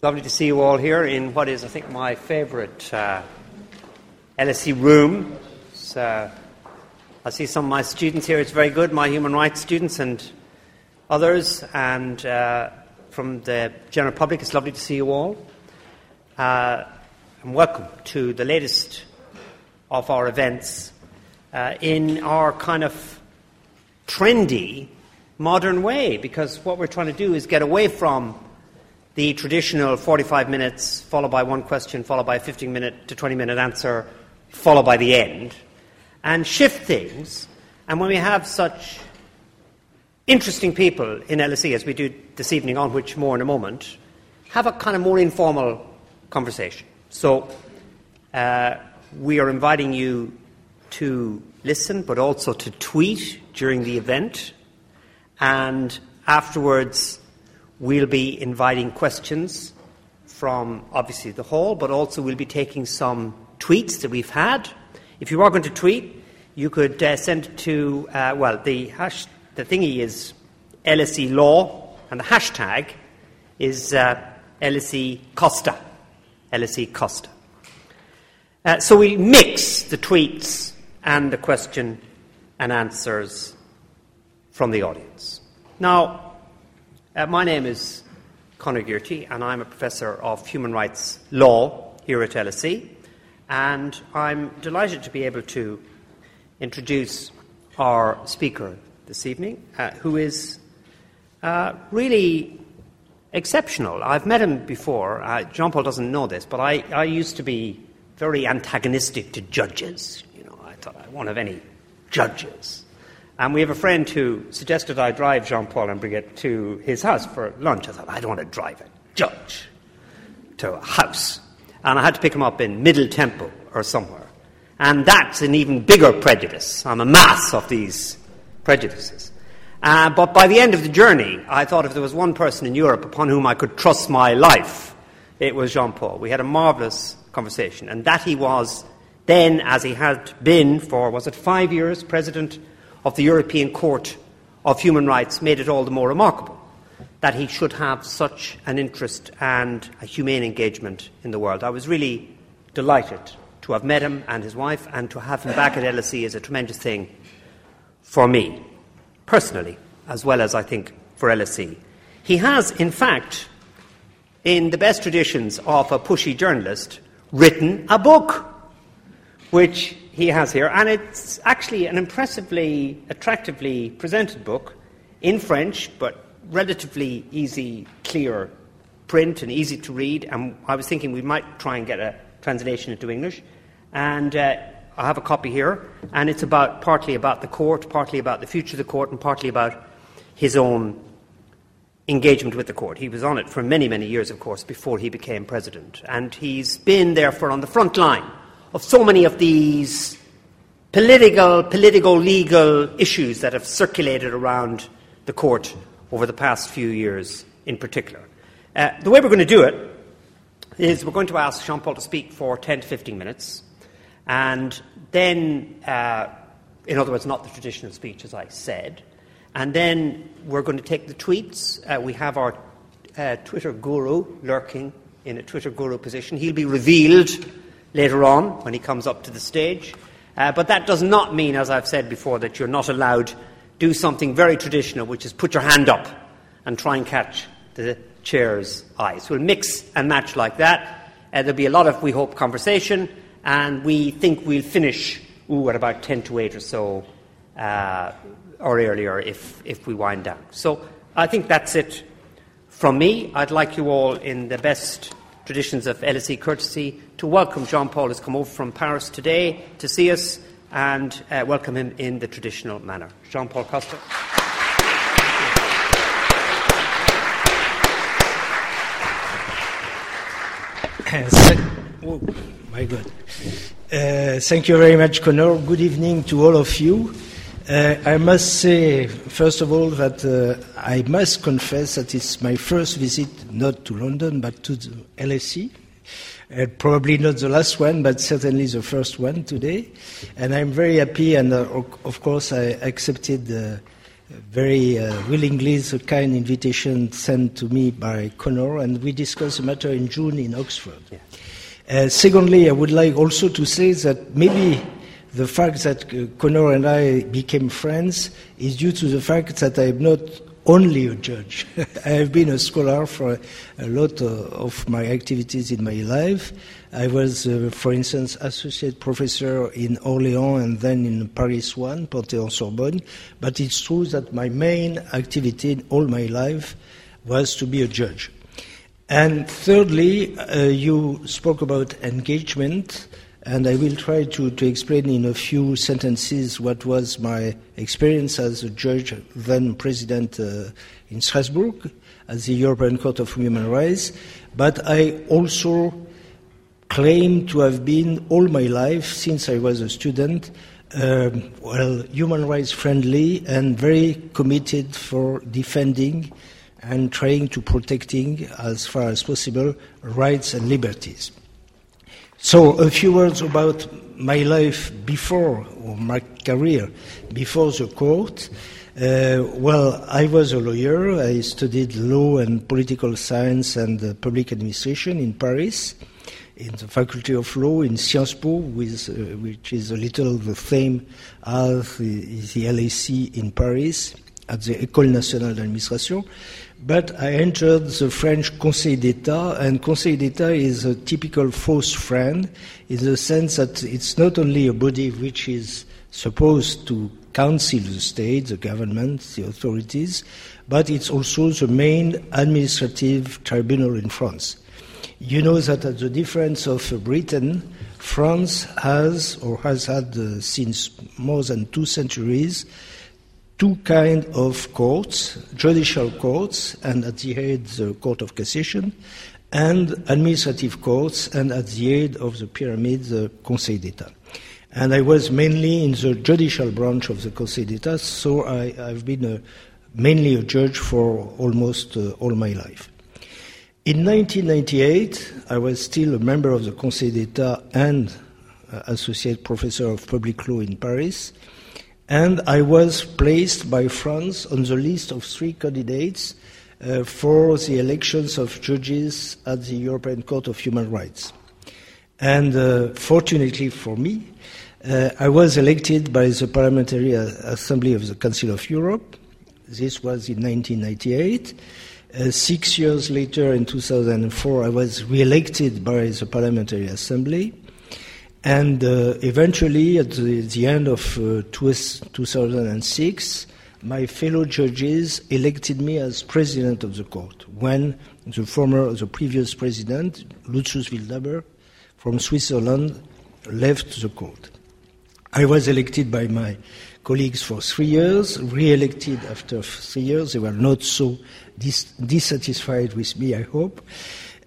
Lovely to see you all here in what is, I think, my favourite uh, LSE room. Uh, I see some of my students here. It's very good, my human rights students and others, and uh, from the general public. It's lovely to see you all. Uh, and welcome to the latest of our events uh, in our kind of trendy modern way, because what we're trying to do is get away from the traditional 45 minutes, followed by one question, followed by a 15 minute to 20 minute answer, followed by the end, and shift things. And when we have such interesting people in LSE, as we do this evening, on which more in a moment, have a kind of more informal conversation. So uh, we are inviting you to listen, but also to tweet during the event. And afterwards, We'll be inviting questions from obviously the hall, but also we'll be taking some tweets that we've had. If you are going to tweet, you could uh, send to, uh, well, the, hash, the thingy is LSE Law, and the hashtag is uh, LSE Costa. LSE Costa. Uh, so we mix the tweets and the question and answers from the audience. Now, uh, my name is Conor Gearty, and I'm a professor of human rights law here at LSE. And I'm delighted to be able to introduce our speaker this evening, uh, who is uh, really exceptional. I've met him before. Uh, Jean Paul doesn't know this, but I, I used to be very antagonistic to judges. You know, I thought I won't have any judges. And we have a friend who suggested I drive Jean Paul and Brigitte to his house for lunch. I thought, I don't want to drive a judge to a house. And I had to pick him up in Middle Temple or somewhere. And that's an even bigger prejudice. I'm a mass of these prejudices. Uh, but by the end of the journey, I thought if there was one person in Europe upon whom I could trust my life, it was Jean Paul. We had a marvellous conversation. And that he was then, as he had been for, was it five years, president of the European Court of Human Rights made it all the more remarkable that he should have such an interest and a humane engagement in the world. I was really delighted to have met him and his wife, and to have him back at LSE is a tremendous thing for me, personally, as well as I think for LSE. He has, in fact, in the best traditions of a pushy journalist, written a book, which he has here, and it's actually an impressively, attractively presented book in French, but relatively easy, clear print and easy to read. And I was thinking we might try and get a translation into English. And uh, I have a copy here, and it's about partly about the court, partly about the future of the court, and partly about his own engagement with the court. He was on it for many, many years, of course, before he became president. And he's been, therefore, on the front line of so many of these political, political, legal issues that have circulated around the court over the past few years in particular. Uh, the way we're going to do it is we're going to ask Jean Paul to speak for 10 to 15 minutes, and then, uh, in other words, not the traditional speech, as I said, and then we're going to take the tweets. Uh, we have our uh, Twitter guru lurking in a Twitter guru position. He'll be revealed later on when he comes up to the stage. Uh, but that does not mean, as I've said before, that you're not allowed to do something very traditional, which is put your hand up and try and catch the chair's eyes. We'll mix and match like that. Uh, there'll be a lot of, we hope, conversation, and we think we'll finish ooh, at about 10 to 8 or so, uh, or earlier if, if we wind down. So I think that's it from me. I'd like you all, in the best traditions of LSE courtesy, to welcome Jean Paul has come over from Paris today to see us and uh, welcome him in the traditional manner. Jean Paul Costa. oh, my God. Uh, thank you very much, Conor. Good evening to all of you. Uh, I must say, first of all, that uh, I must confess that it's my first visit not to London but to the LSE. Uh, probably not the last one, but certainly the first one today. And I'm very happy, and uh, of course, I accepted uh, very uh, willingly the kind invitation sent to me by Conor, and we discussed the matter in June in Oxford. Yeah. Uh, secondly, I would like also to say that maybe the fact that Conor and I became friends is due to the fact that I am not only a judge. I have been a scholar for a lot uh, of my activities in my life. I was, uh, for instance, associate professor in Orléans and then in Paris 1, Panthéon-Sorbonne. But it's true that my main activity in all my life was to be a judge. And thirdly, uh, you spoke about engagement, and I will try to, to explain in a few sentences what was my experience as a judge, then president uh, in Strasbourg, at the European Court of Human Rights. But I also claim to have been all my life, since I was a student, um, well, human rights friendly and very committed for defending and trying to protecting as far as possible rights and liberties. So a few words about my life before or my career before the court. Uh, well, I was a lawyer. I studied law and political science and uh, public administration in Paris, in the Faculty of Law in Sciences Po, with, uh, which is a little the same as the, the LSE in Paris at the École nationale d'administration. But I entered the French Conseil d'Etat, and Conseil d'Etat is a typical false friend in the sense that it's not only a body which is supposed to counsel the state, the government, the authorities, but it's also the main administrative tribunal in France. You know that at the difference of Britain, France has or has had uh, since more than two centuries two kinds of courts, judicial courts, and at the head the Court of Cassation, and administrative courts, and at the head of the pyramid the Conseil d'État. And I was mainly in the judicial branch of the Conseil d'État, so I, have been a, mainly a judge for almost uh, all my life. In 1998, I was still a member of the Conseil d'État and uh, associate professor of public law in Paris and I was placed by France on the list of three candidates uh, for the elections of judges at the European Court of Human Rights. And uh, fortunately for me, uh, I was elected by the Parliamentary Assembly of the Council of Europe. This was in 1998. Uh, six years later, in 2004, I was re-elected by the Parliamentary Assembly. And uh, eventually, at the, the end of uh, 2006, my fellow judges elected me as president of the court when the former, the previous president, Lucius Wildhaber, from Switzerland, left the court. I was elected by my colleagues for three years, re-elected after three years. They were not so dis- dissatisfied with me, I hope.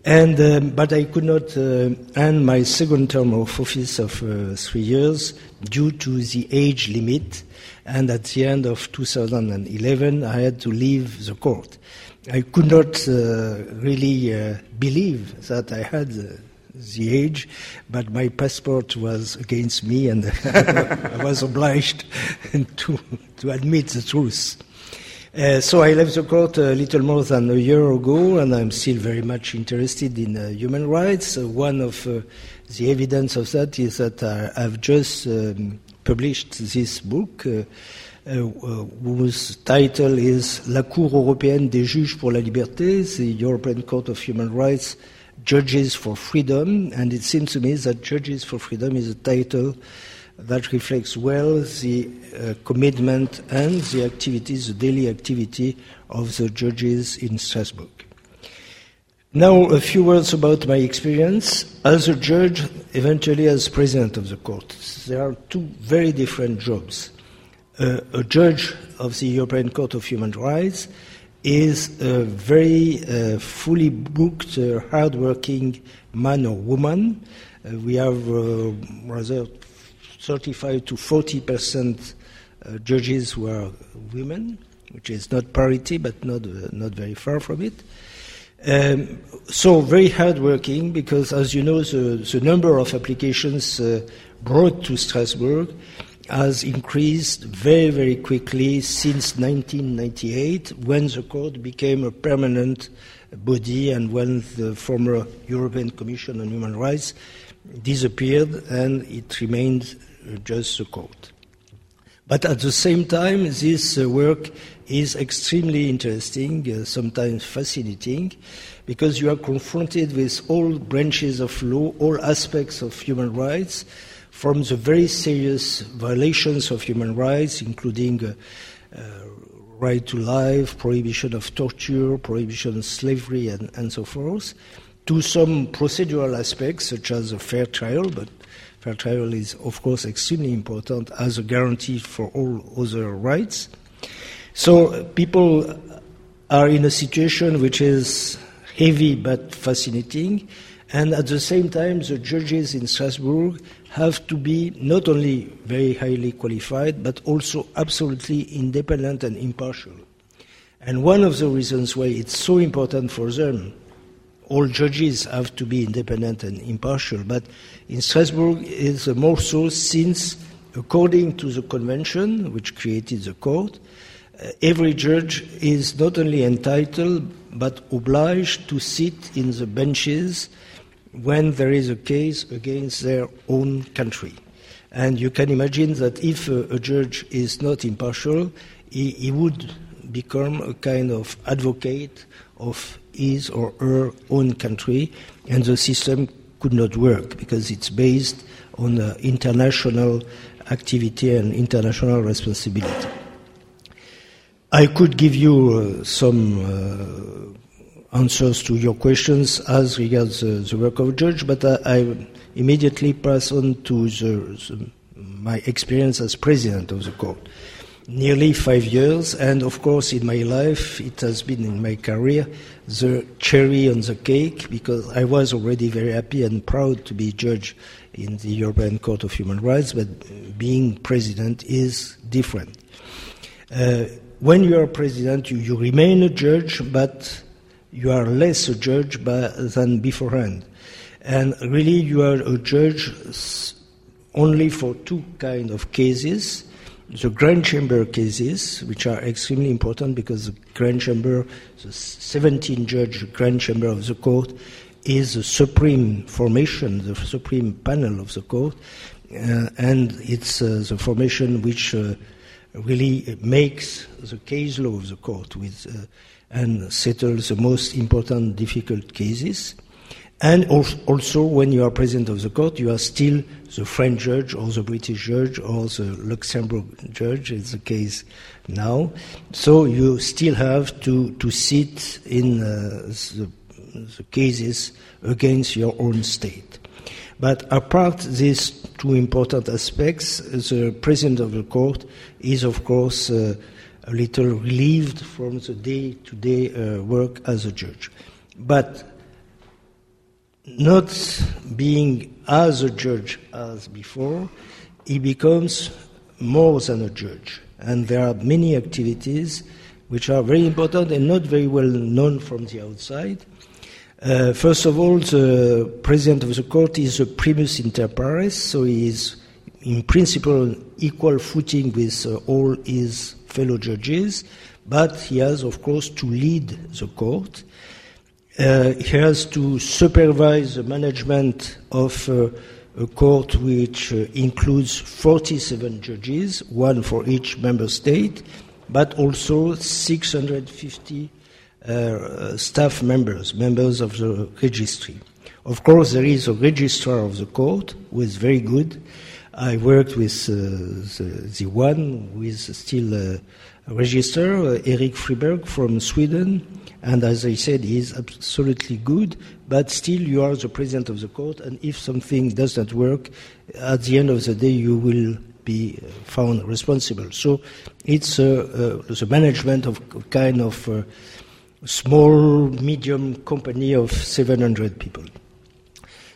And, um, but I could not uh, end my second term of office of uh, three years due to the age limit. And at the end of 2011, I had to leave the court. I could not uh, really uh, believe that I had the age, but my passport was against me, and I was obliged to, to admit the truth. Uh, so I left the court a little more than a year ago, and I'm still very much interested in uh, human rights. Uh, one of uh, the evidence of that is that I've just um, published this book. Uh, whose title is La Cour européenne des juges pour la liberté, the European Court of Human Rights Judges for Freedom, and it seems to me that Judges for Freedom is a title that reflects well the uh, commitment and the activities, the daily activity of the judges in Strasbourg. Now, a few words about my experience as a judge, eventually as president of the court. There are two very different jobs. Uh, a judge of the European Court of Human Rights is a very uh, fully booked, uh, hardworking man or woman. Uh, we have uh, rather 35 to 40 percent uh, judges were women, which is not parity, but not, uh, not very far from it. Um, so very hardworking because, as you know, the, the number of applications uh, brought to Strasbourg has increased very, very quickly since 1998 when the court became a permanent body and when the former European Commission on Human Rights disappeared and it remained just a quote. But at the same time, this uh, work is extremely interesting, uh, sometimes fascinating, because you are confronted with all branches of law, all aspects of human rights, from the very serious violations of human rights, including uh, uh, right to life, prohibition of torture, prohibition of slavery, and, and so forth, to some procedural aspects such as a fair trial, but fair trial is, of course, extremely important as a guarantee for all other rights. So people are in a situation which is heavy but fascinating, and at the same time, the judges in Strasbourg have to be not only very highly qualified, but also absolutely independent and impartial. And one of the reasons why it's so important for them, all judges have to be independent and impartial, but in Strasbourg it's more so since, according to the convention which created the court, uh, every judge is not only entitled but obliged to sit in the benches when there is a case against their own country. And you can imagine that if a, a judge is not impartial, he, he, would become a kind of advocate of his or her own country, and the system could not work because it's based on international activity and international responsibility. I could give you uh, some uh, answers to your questions as regards uh, the work of judge, but I, I immediately pass on to the, the, my experience as president of the court. Nearly five years, and of course, in my life, it has been in my career the cherry on the cake because I was already very happy and proud to be judge in the European Court of Human Rights, but being president is different. Uh, when you are president, you, you remain a judge, but you are less a judge by, than beforehand. And really, you are a judge only for two kind of cases. The Grand Chamber cases, which are extremely important because the Grand Chamber, the 17 judge Grand Chamber of the court, is the supreme formation, the supreme panel of the court, uh, and it's uh, the formation which uh, really makes the case law of the court with uh, and settles the most important, difficult cases. And also, when you are president of the court, you are still the French judge or the British judge or the Luxembourg judge, is the case now. So you still have to, to sit in uh, the, the cases against your own state. But apart these two important aspects, the president of the court is, of course, uh, a little relieved from the day to day work as a judge. But not being as a judge as before, he becomes more than a judge. And there are many activities which are very important and not very well known from the outside. Uh, first of all, the president of the court is a primus inter pares, so he is in principle on equal footing with uh, all his fellow judges, but he has, of course, to lead the court. Uh, he has to supervise the management of uh, a court which uh, includes 47 judges, one for each member state, but also 650 uh, staff members, members of the registry. Of course, there is a registrar of the court who is very good I worked with uh, the, the, one who is still a register, uh, Erik Fribergh from Sweden, and as I said, he is absolutely good, but still you are the president of the court, and if something does not work, at the end of the day you will be uh, found responsible. So it's uh, uh, the management of a kind of uh, small, medium company of 700 people.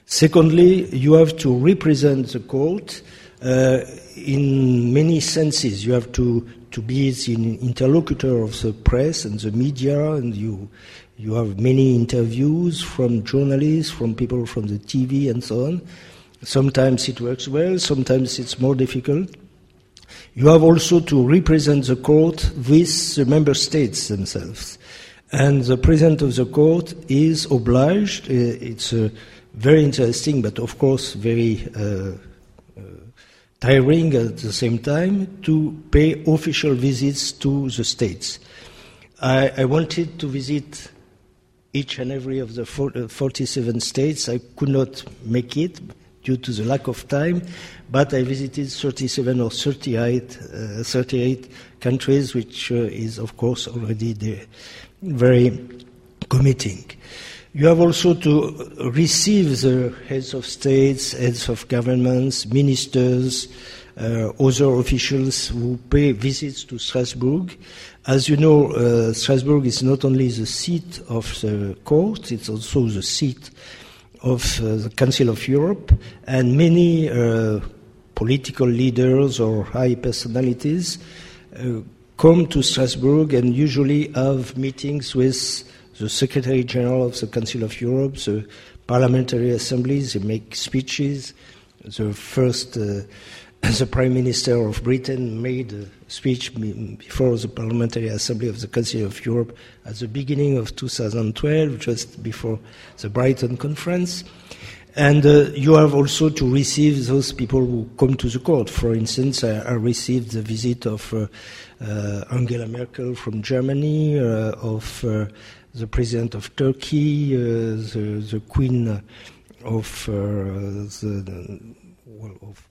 Secondly, you have to represent the court in many senses. You have to, to be the interlocutor of the press and the media, and you, you have many interviews from journalists, from people from the TV, and so on. Sometimes it works well, sometimes it's more difficult. You have also to represent the court with the member states themselves. And the president of the court is obliged, uh, it's uh, very interesting, but of course very uh, tiring at the same time, to pay official visits to the states. I, I wanted to visit each and every of the uh, 47 states. I could not make it due to the lack of time, but I visited 37 or 38, uh, 38 countries, which uh, is, of course, already very committing. You have also to receive the heads of states, heads of governments, ministers, uh, other officials who pay visits to Strasbourg. As you know, uh, Strasbourg is not only the seat of the court, it's also the seat of uh, the Council of Europe, and many uh, political leaders or high personalities uh, come to Strasbourg and usually have meetings with the Secretary General of the Council of Europe, the parliamentary assemblies, they make speeches. The first uh, the Prime Minister of Britain made a speech before the Parliamentary Assembly of the Council of Europe at the beginning of 2012, just before the Brighton Conference. And uh, you have also to receive those people who come to the court. For instance, I, I received the visit of uh, uh, Angela Merkel from Germany, uh, of uh, the President of Turkey, uh, the, the, Queen of the well, of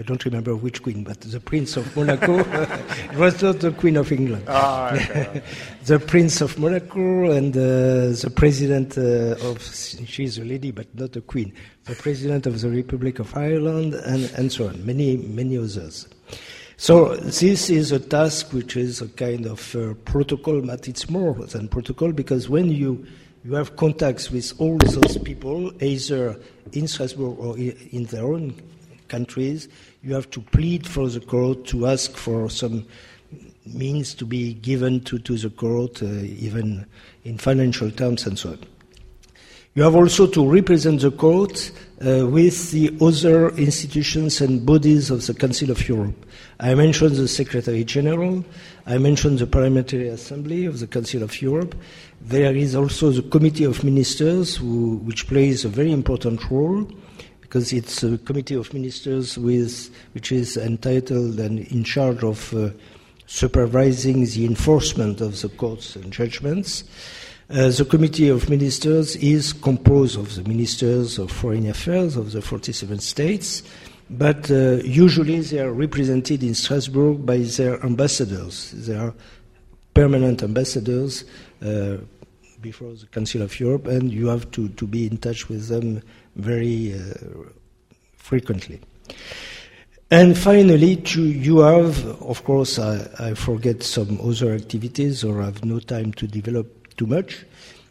I don't remember which queen, but the Prince of Monaco. it was not the Queen of England. Oh, okay. the Prince of Monaco and uh, the President uh, of, she's a lady, but not a queen, the President of the Republic of Ireland, and, and so on, many, many others. So this is a task which is a kind of uh, protocol, but it's more than protocol because when you you have contacts with all those people, either in Strasbourg or in their own countries, you have to plead for the court to ask for some means to be given to, to the court, uh, even in financial terms and so on. You have also to represent the court uh, with the other institutions and bodies of the Council of Europe. I mentioned the Secretary General, I mentioned the Parliamentary Assembly of the Council of Europe. There is also the Committee of Ministers, who, which plays a very important role because it's a committee of ministers with, which is entitled and in charge of uh, supervising the enforcement of the courts and judgments. Uh, the Committee of Ministers is composed of the ministers of foreign affairs of the 47 states, but uh, usually they are represented in Strasbourg by their ambassadors. They are permanent ambassadors uh, before the Council of Europe, and you have to, to be in touch with them very uh, frequently. And finally, to, you have, of course, I, I, forget some other activities or have no time to develop too much,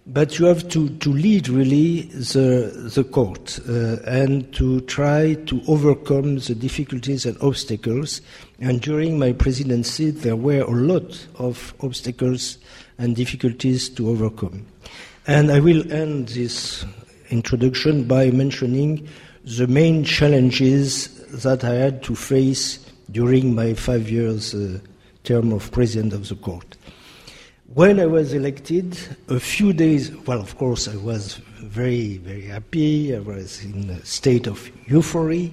but you have to, to lead really the, the court uh, and to try to overcome the difficulties and obstacles. And during my presidency, there were a lot of obstacles and difficulties to overcome. And I will end this introduction by mentioning the main challenges that I had to face during my five years uh, term of president of the court. When I was elected, a few days, well, of course, I was very, very happy. I was in a state of euphoria.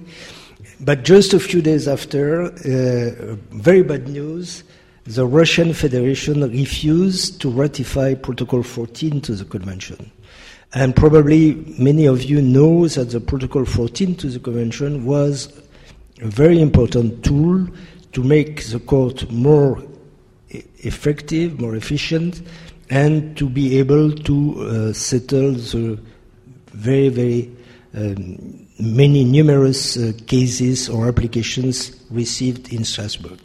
But just a few days after, uh, very bad news the Russian Federation refused to ratify Protocol 14 to the convention. And probably many of you know that the Protocol 14 to the Convention was a very important tool to make the court more effective, more efficient, and to be able to uh, settle the very, very um, many numerous uh, cases or applications received in Strasbourg.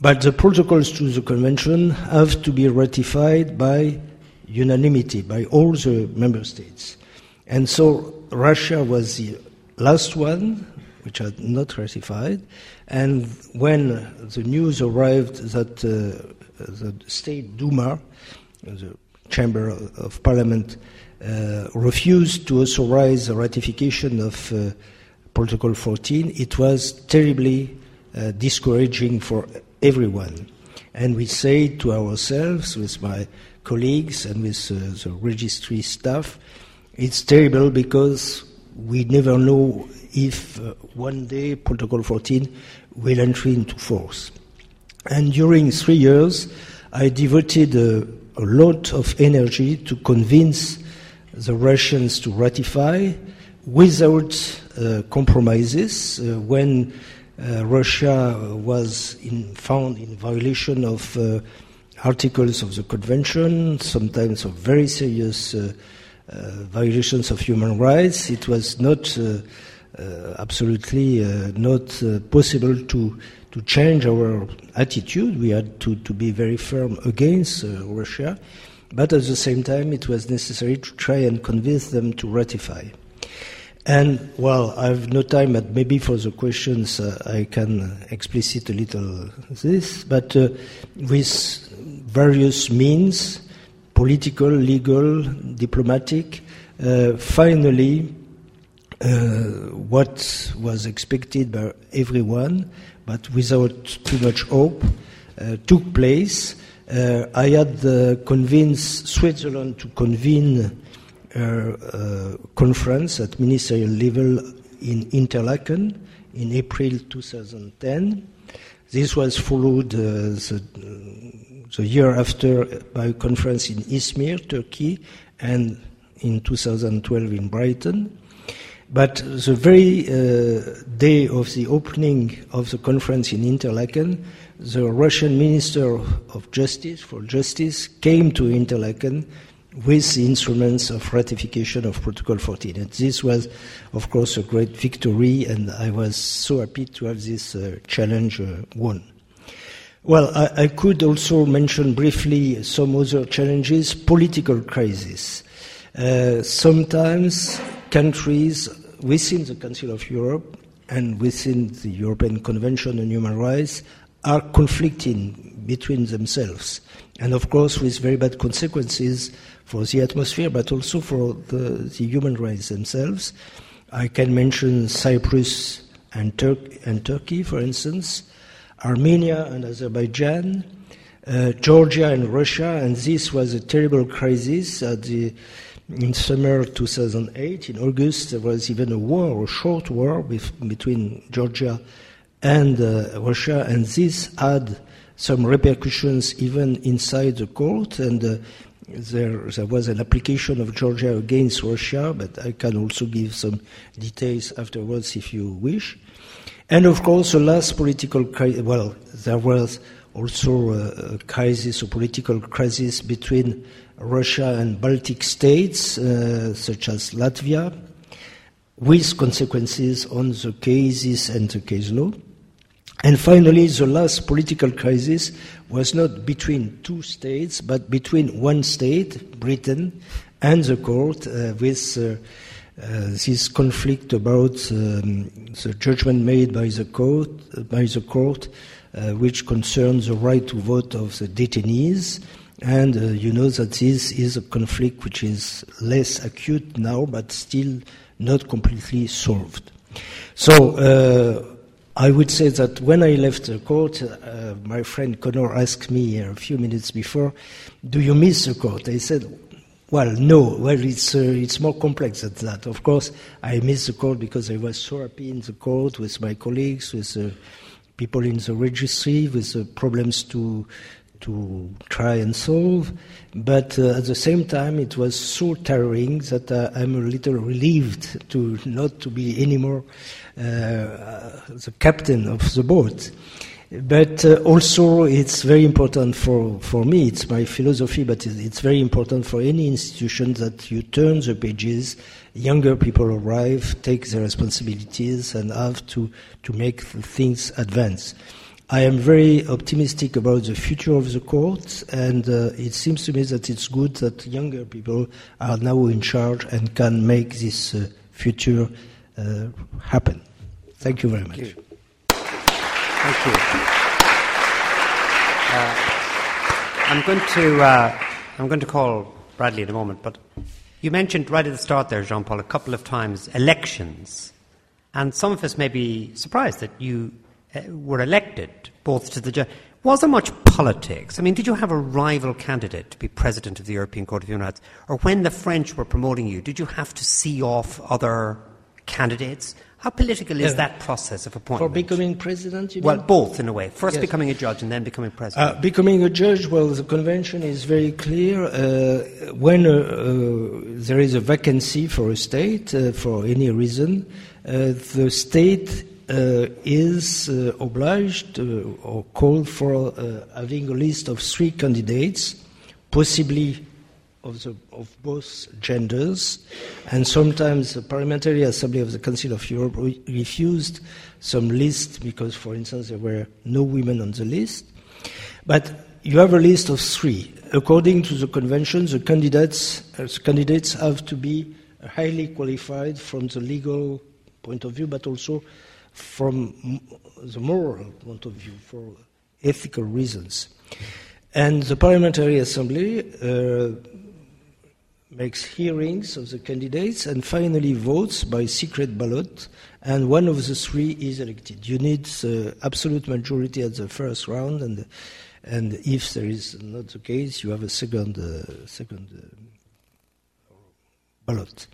But the protocols to the convention have to be ratified by unanimity by all the member states. And so Russia was the last one which are not ratified. And when the news arrived that uh, the State Duma, the Chamber of Parliament, uh, refused to authorize the ratification of uh, Protocol 14, it was terribly uh, discouraging for everyone. And we say to ourselves, with my colleagues and with uh, the registry staff, it's terrible because we never know if uh, one day Protocol 14 will enter into force. And during three years, I devoted a, a lot of energy to convince the Russians to ratify without uh, compromises. Uh, when uh, Russia was in, found in violation of uh, articles of the convention, sometimes of very serious uh, uh, Uh, violations of human rights, it was not uh, uh, absolutely not possible to to change our attitude. We had to, to be very firm against Russia, but at the same time, it was necessary to try and convince them to ratify. And well, I have no time, but maybe for the questions uh, I can explicit a little this. But uh, with various means, political, legal, diplomatic, uh, finally, uh, what was expected by everyone, but without too much hope, uh, took place. I had convinced Switzerland to convene uh, conference at ministerial level in Interlaken in April 2010. This was followed uh, the, the, year after by conference in Izmir, Turkey, and in 2012 in Brighton. But the very uh, day of the opening of the conference in Interlaken, the Russian Minister of Justice for Justice came to Interlaken with the instruments of ratification of Protocol 14. And this was, of course, a great victory, and I was so happy to have this uh, challenge uh, won. Well, I, I, could also mention briefly some other challenges. Political crisis. Uh, sometimes countries within the Council of Europe and within the European Convention on Human Rights are conflicting between themselves, and of course with very bad consequences for the atmosphere, but also for the, the human rights themselves. I can mention Cyprus and, Tur- and Turkey, for instance, Armenia and Azerbaijan, uh, Georgia and Russia, and this was a terrible crisis the in summer 2008, in August, there was even a war, a short war with, between Georgia and uh, Russia, and this had some repercussions even inside the court. And uh, there, there was an application of Georgia against Russia, but I can also give some details afterwards if you wish. And of course, the last political crisis, well, there was also a, crisis, a political crisis between Russia and Baltic states, uh, such as Latvia, with consequences on the cases and the case law. And finally, the last political crisis was not between two states, but between one state, Britain, and the court, uh, with uh, this conflict about um, the judgment made by the court, by the court uh, which concerns the right to vote of the detainees. And uh, you know that this is a conflict which is less acute now, but still not completely solved. So uh, I would say that when I left the court, uh, my friend Conor asked me a few minutes before, "Do you miss the court?" I said, "Well, no. Well, it's uh, it's more complex than that. Of course, I miss the court because I was so happy in the court with my colleagues, with uh, people in the registry, with the problems to to try and solve. But uh, at the same time, it was so tiring that uh, I'm a little relieved to not to be anymore uh, the captain of the boat. But uh, also, it's very important for, for me, it's my philosophy, but it's very important for any institution that you turn the pages, younger people arrive, take their responsibilities, and have to, to make things advance. I am very optimistic about the future of the court, and uh, it seems to me that it's good that younger people are now in charge and can make this uh, future uh, happen. Thank you very much. Thank you. Uh, I'm going to uh, I'm going to call Bradley in a moment, but you mentioned right at the start there, Jean Paul, a couple of times elections, and some of us may be surprised that you uh, were elected both to the. Was there much politics? I mean, did you have a rival candidate to be president of the European Court of Human Rights? Or when the French were promoting you, did you have to see off other candidates? How political is that process of appointment? For becoming president, you Well, mean? both in a way. First Yes. becoming a judge and then becoming president. Uh, becoming a judge, well, the convention is very clear. Uh, when uh, uh, there is a vacancy for a state, uh, for any reason, uh, the state uh, is uh, obliged uh, or called for uh, having a list of three candidates, possibly of, the, of both genders, and sometimes the Parliamentary Assembly of the Council of Europe re- refused some lists because, for instance, there were no women on the list. But you have a list of three. According to the convention, the candidates, uh, the candidates have to be highly qualified from the legal point of view, but also from the moral point of view, for ethical reasons. And the Parliamentary Assembly uh, makes hearings of the candidates and finally votes by secret ballot, and one of the three is elected. You need the absolute majority at the first round, and, and if there is not the case, you have a second, uh, second uh, ballot.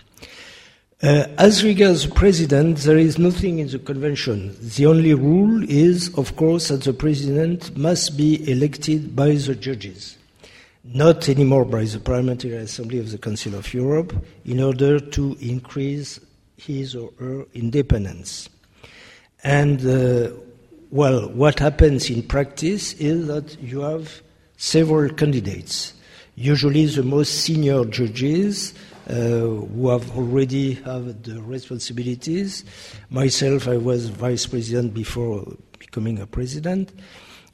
Uh, as regards the president, there is nothing in the convention. The only rule is, of course, that the president must be elected by the judges, not anymore by the Parliamentary Assembly of the Council of Europe, in order to increase his or her independence. And, uh, well, what happens in practice is that you have several candidates. Usually, the most senior judges uh, who have already have the responsibilities. Myself, I was vice president before becoming a president.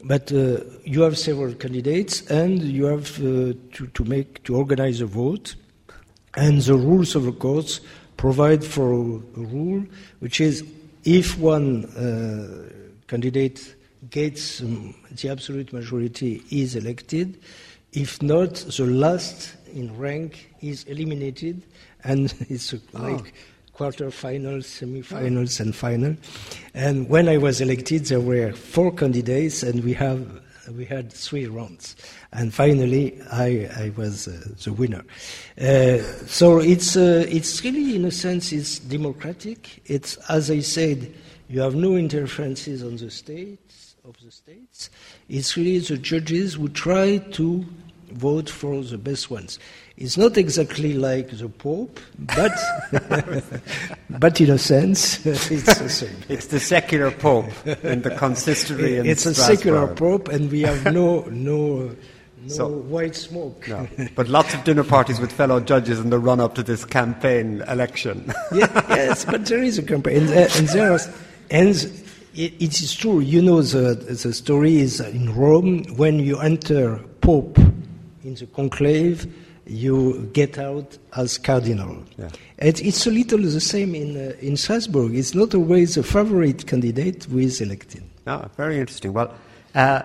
But uh, you have several candidates, and you have uh, to, to make to organize a vote. And the rules of the courts provide for a rule, which is if one uh, candidate gets um, the absolute majority, is elected. If not, the last in rank is eliminated, and it's uh, like quarter-finals, semi-finals, and final. And when I was elected, there were four candidates, and we have we had three rounds. And finally, I, I was uh, the winner. Uh, so it's uh, it's really, in a sense, it's democratic. It's as I said, you have no interferences on the states of the states. It's really the judges who try to vote for the best ones. It's not exactly like the Pope, but but in a sense, it's the same. it's the secular pope in the consistory in It's a secular Pope, and we have no no no So- white smoke. No. But lots of dinner parties with fellow judges in the run up to this campaign election. yeah, yes, but there is a campaign, and, uh, and there are, and it, it is true. You know, the the story is in Rome when you enter Pope in the conclave, you get out as cardinal. Yeah. And it's a little the same in uh, in Strasbourg. It's not always a favorite candidate who is elected. no, very interesting. Well, uh,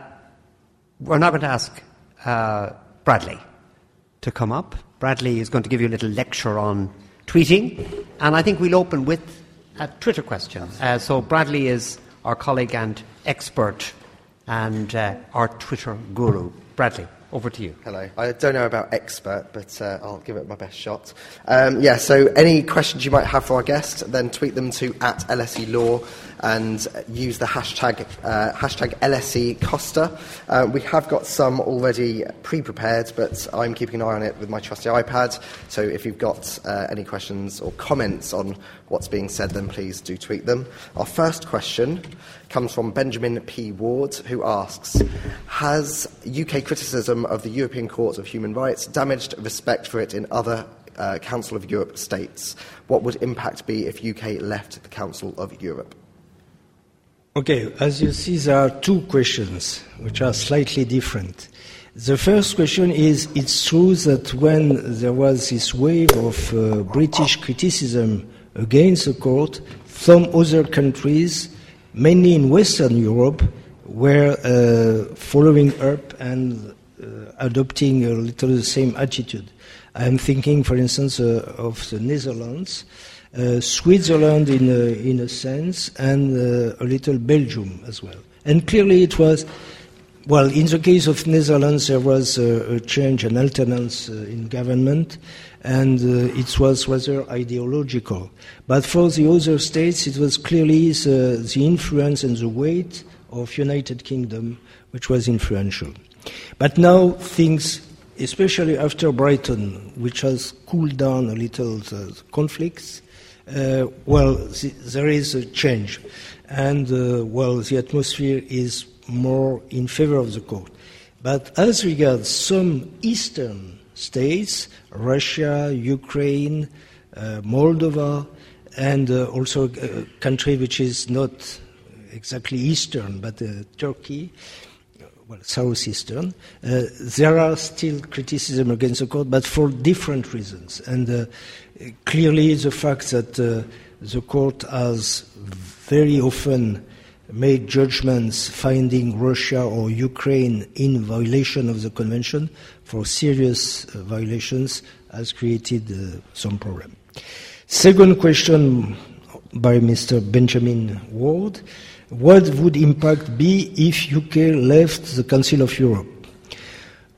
we're now going to ask uh, Bradley to come up. Bradley is going to give you a little lecture on tweeting, and I think we'll open with a Twitter question. Uh, so, Bradley is our colleague and expert and uh, our Twitter guru. Bradley, over to you. Hello. I don't know about expert, but uh, I'll give it my best shot. Um, yeah, so any questions you might have for our guest, then tweet them to at LSE Law and use the hashtag, uh, hashtag LSE Costa. Uh, we have got some already pre-prepared, but I'm keeping an eye on it with my trusty iPad. So if you've got uh, any questions or comments on what's being said, then please do tweet them. Our first question comes from Benjamin P. Ward, who asks Has UK criticism of the European Court of Human Rights damaged respect for it in other uh, Council of Europe states? What would impact be if UK left the Council of Europe? Okay, as you see, there are two questions which are slightly different. The first question is it's true that when there was this wave of uh, British criticism against the court, some other countries, mainly in Western Europe, were uh, following up and uh, adopting a little the same attitude. I'm thinking, for instance, uh, of the Netherlands, uh, Switzerland in a, in a sense, and uh, a little Belgium as well. And clearly it was, well, in the case of Netherlands, there was a, a change, an alternance uh, in government, and uh, it was rather ideological. But for the other states, it was clearly the, the influence and the weight of United Kingdom which was influential. But now things, especially after Brighton, which has cooled down a little the conflicts, uh, well, the, there is a change. And, uh, well, the atmosphere is more in favor of the court. But as regards some eastern states, Russia, Ukraine, uh, Moldova, and uh, also a country which is not exactly eastern, but uh, Turkey, well, southeastern, uh, there are still criticism against the court, but for different reasons. And uh, clearly, the fact that uh, the court has very often made judgments finding Russia or Ukraine in violation of the convention for serious uh, violations has created uh, some problem. Second question by Mr. Benjamin Ward. What would impact be if UK left the Council of Europe?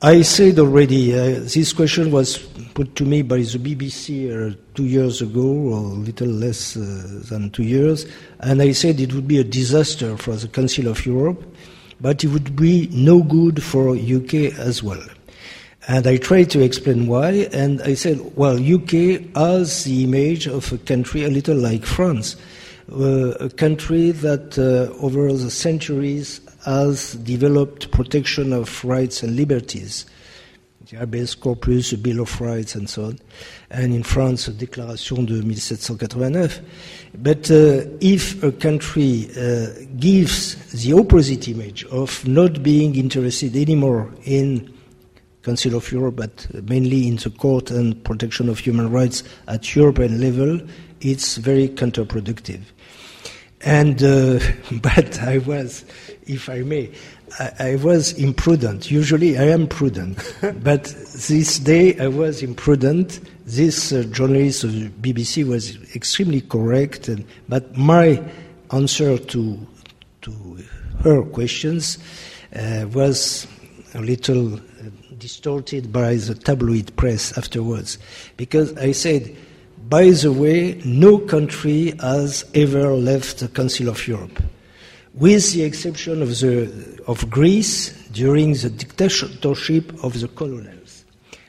I said already, uh, this question was put to me by the BBC uh, two years ago, or a little less uh, than two years, and I said it would be a disaster for the Council of Europe, but it would be no good for UK as well. And I tried to explain why, and I said, well, UK has the image of a country a little like France uh, a country that uh, over the centuries has developed protection of rights and liberties. The habeas corpus, the Bill of Rights, and so on. And in France, the Déclaration de 1789. But uh, if a country uh, gives the opposite image of not being interested anymore in Council of Europe, but mainly in the court and protection of human rights at European level, it's very counterproductive. And, uh, but I was, if I may, I, I, was imprudent. Usually I am prudent. but this day I was imprudent. This uh, journalist of BBC was extremely correct. And, but my answer to, to her questions uh, was a little uh, distorted by the tabloid press afterwards. Because I said, by the way, no country has ever left the Council of Europe, with the exception of, the, of Greece during the dictatorship of the colonels.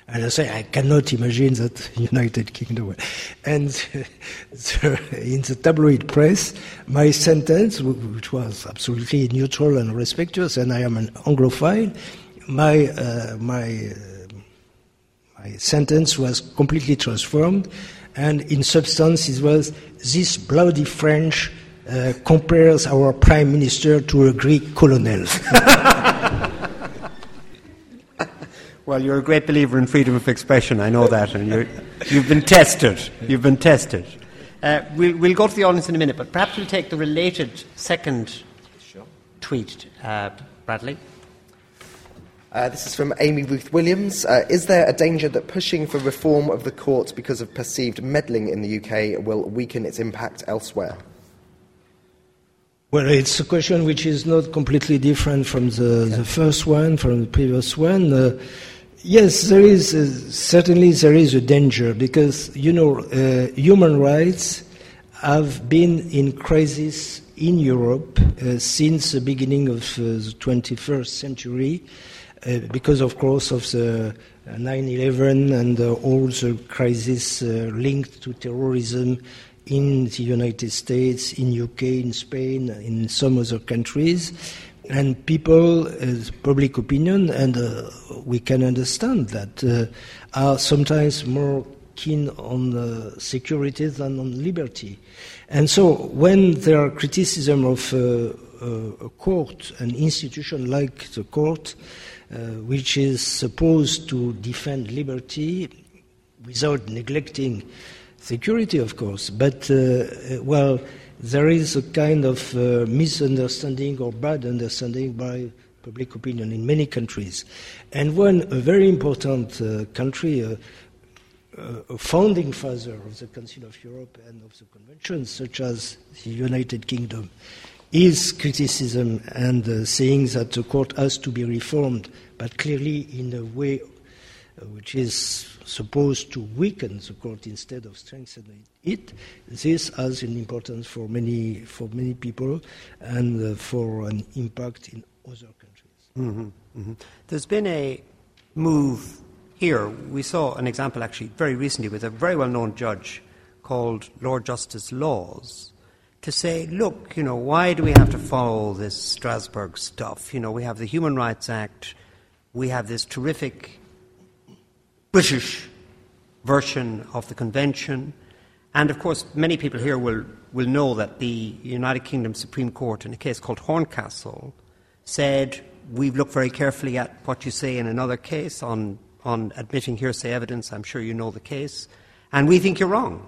And I say, I cannot imagine that United Kingdom. And the, in the tabloid press, my sentence, which was absolutely neutral and respectful, and I am an Anglophile, my, uh, my, uh, my sentence was completely transformed and in substance it was this bloody French uh, compares our prime minister to a Greek colonel. well, you're a great believer in freedom of expression, I know that, and you have been tested. You've been tested. Uh, we'll, we'll, go to the audience in a minute, but perhaps we'll take the related second tweet, uh, Bradley. Uh, this is from Amy Ruth Williams. Uh, is there a danger that pushing for reform of the court because of perceived meddling in the UK will weaken its impact elsewhere? Well, it's a question which is not completely different from the, the first one, from the previous one. Uh, yes, there is uh, certainly there is a danger because you know uh, human rights have been in crisis in Europe uh, since the beginning of the 21st century. Uh, because, of course, of the 9/11 and uh, all the crises uh, linked to terrorism in the United States, in UK, in Spain, in some other countries, and people, as public opinion, and uh, we can understand that, uh, are sometimes more keen on uh, security than on liberty. And so, when there are criticism of a court, an institution like the court, uh, which is supposed to defend liberty without neglecting security, of course. But, uh, well, there is a kind of uh, misunderstanding or bad understanding by public opinion in many countries. And one, a very important uh, country, uh, a founding father of the Council of Europe and of the Convention, such as the United Kingdom, his criticism and saying that the court has to be reformed, but clearly in a way uh, which is supposed to weaken the court instead of strengthening it. This has an importance for many for many people and uh, for an impact in other countries. Mm-hmm, mm-hmm. There's been a move here. We saw an example actually very recently with a very well-known judge called Lord Justice Laws to say, look, you know, why do we have to follow this Strasbourg stuff? You know, we have the Human Rights Act, we have this terrific British version of the convention. And of course, many people here will, will know that the United Kingdom Supreme Court, in a case called Horncastle, said, We've looked very carefully at what you say in another case on, on admitting hearsay evidence. I'm sure you know the case. And we think you're wrong.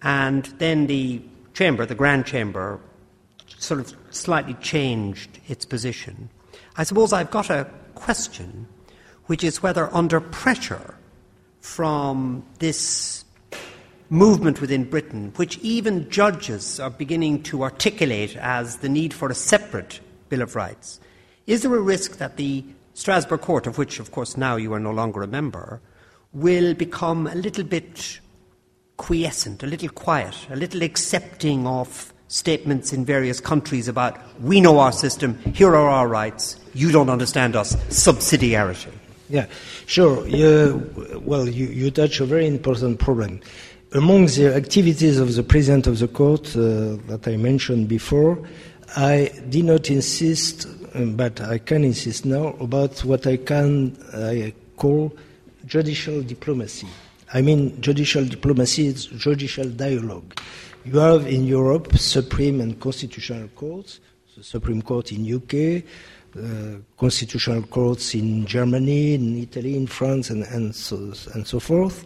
And then the chamber, the Grand Chamber, sort of slightly changed its position. I suppose I've got a question, which is whether under pressure from this movement within Britain, which even judges are beginning to articulate as the need for a separate Bill of Rights, is there a risk that the Strasbourg Court, of which, of course, now you are no longer a member, will become a little bit quiescent, a little quiet, a little accepting of statements in various countries about we know our system, here are our rights, you don't understand us, subsidiarity? Yeah, sure. You, well, you, you touch a very important problem. Among the activities of the President of the Court uh, that I mentioned before, I did not insist, um, but I can insist now, about what I can I call judicial diplomacy. I mean, judicial diplomacy is judicial dialogue. You have in Europe Supreme and Constitutional Courts, the Supreme Court in UK, uh, constitutional courts in Germany, in Italy, in France, and, and, so, and so forth.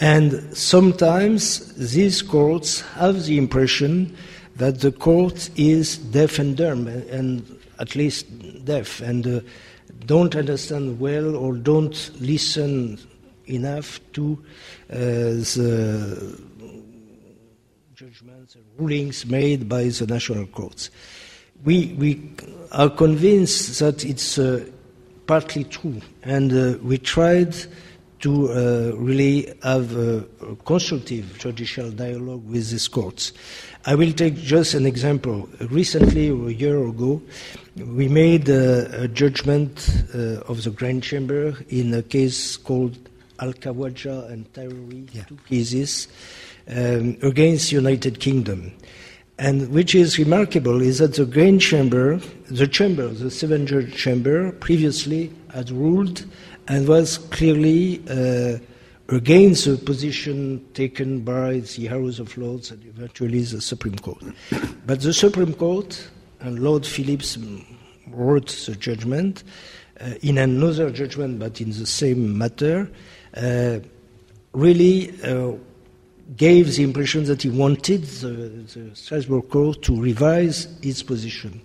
And sometimes these courts have the impression that the court is deaf and dumb, and at least deaf, and uh, don't understand well or don't listen enough to uh, the judgments and rulings made by the national courts. We, we are convinced that it's uh, partly true, and uh, we tried to uh, really have a, a, constructive judicial dialogue with these courts. I will take just an example. Recently, a year ago, we made a, a judgment uh, of the Grand Chamber in a case called Al Khawaja and Tahery, yeah. two cases um, against United Kingdom. And which is remarkable is that the Grand Chamber, the chamber, the seven judge chamber, previously had ruled and was clearly uh, against the position taken by the House of Lords and eventually the Supreme Court. but the Supreme Court, and Lord Phillips wrote the judgment uh, in another judgment but in the same matter, really uh, gave the impression that he wanted the, the Strasbourg court to revise its position.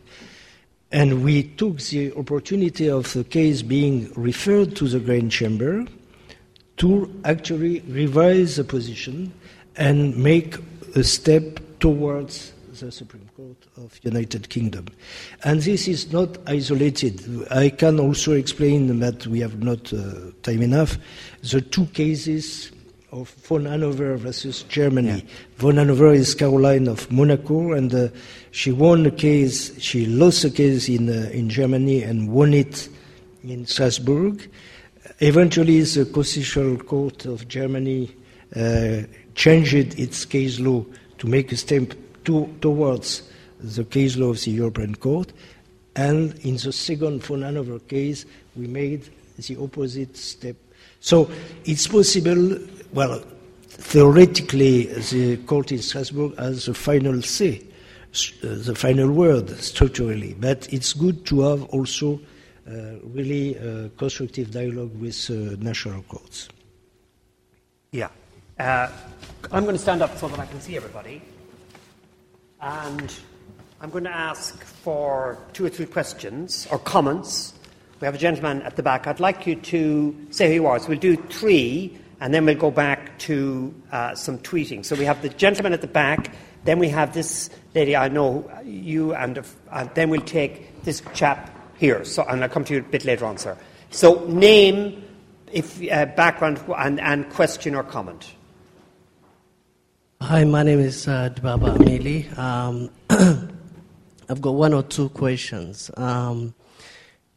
And we took the opportunity of the case being referred to the Grand Chamber to actually revise the position and make a step towards the Supreme Court of United Kingdom. And this is not isolated. I can also explain that we have not uh, time enough. The two cases of von Hannover versus Germany. Yeah. Von Hannover is Caroline of Monaco, and uh, she won the case. She lost the case in uh, in Germany and won it in Strasbourg. Eventually, the Constitutional Court of Germany uh, changed its case law to make a step to, towards the case law of the European Court. And in the second von Hannover case, we made the opposite step. So it's possible well, theoretically, the court in Strasbourg has the final say, uh, the final word structurally, but it's good to have also uh, really uh, constructive dialogue with uh, national courts. Yeah. Uh, I'm going to stand up so that I can see everybody. And I'm going to ask for two or three questions or comments. We have a gentleman at the back. I'd like you to say who you are. So we'll do three and then we'll go back to uh, some tweeting. So we have the gentleman at the back, then we have this lady, I know you, and, and then we'll take this chap here. So, and I'll come to you a bit later on, sir. So name, if, uh, background, and, and question or comment. Hi, my name is uh, Dbaba Amili. Um, I've got one or two questions. Um,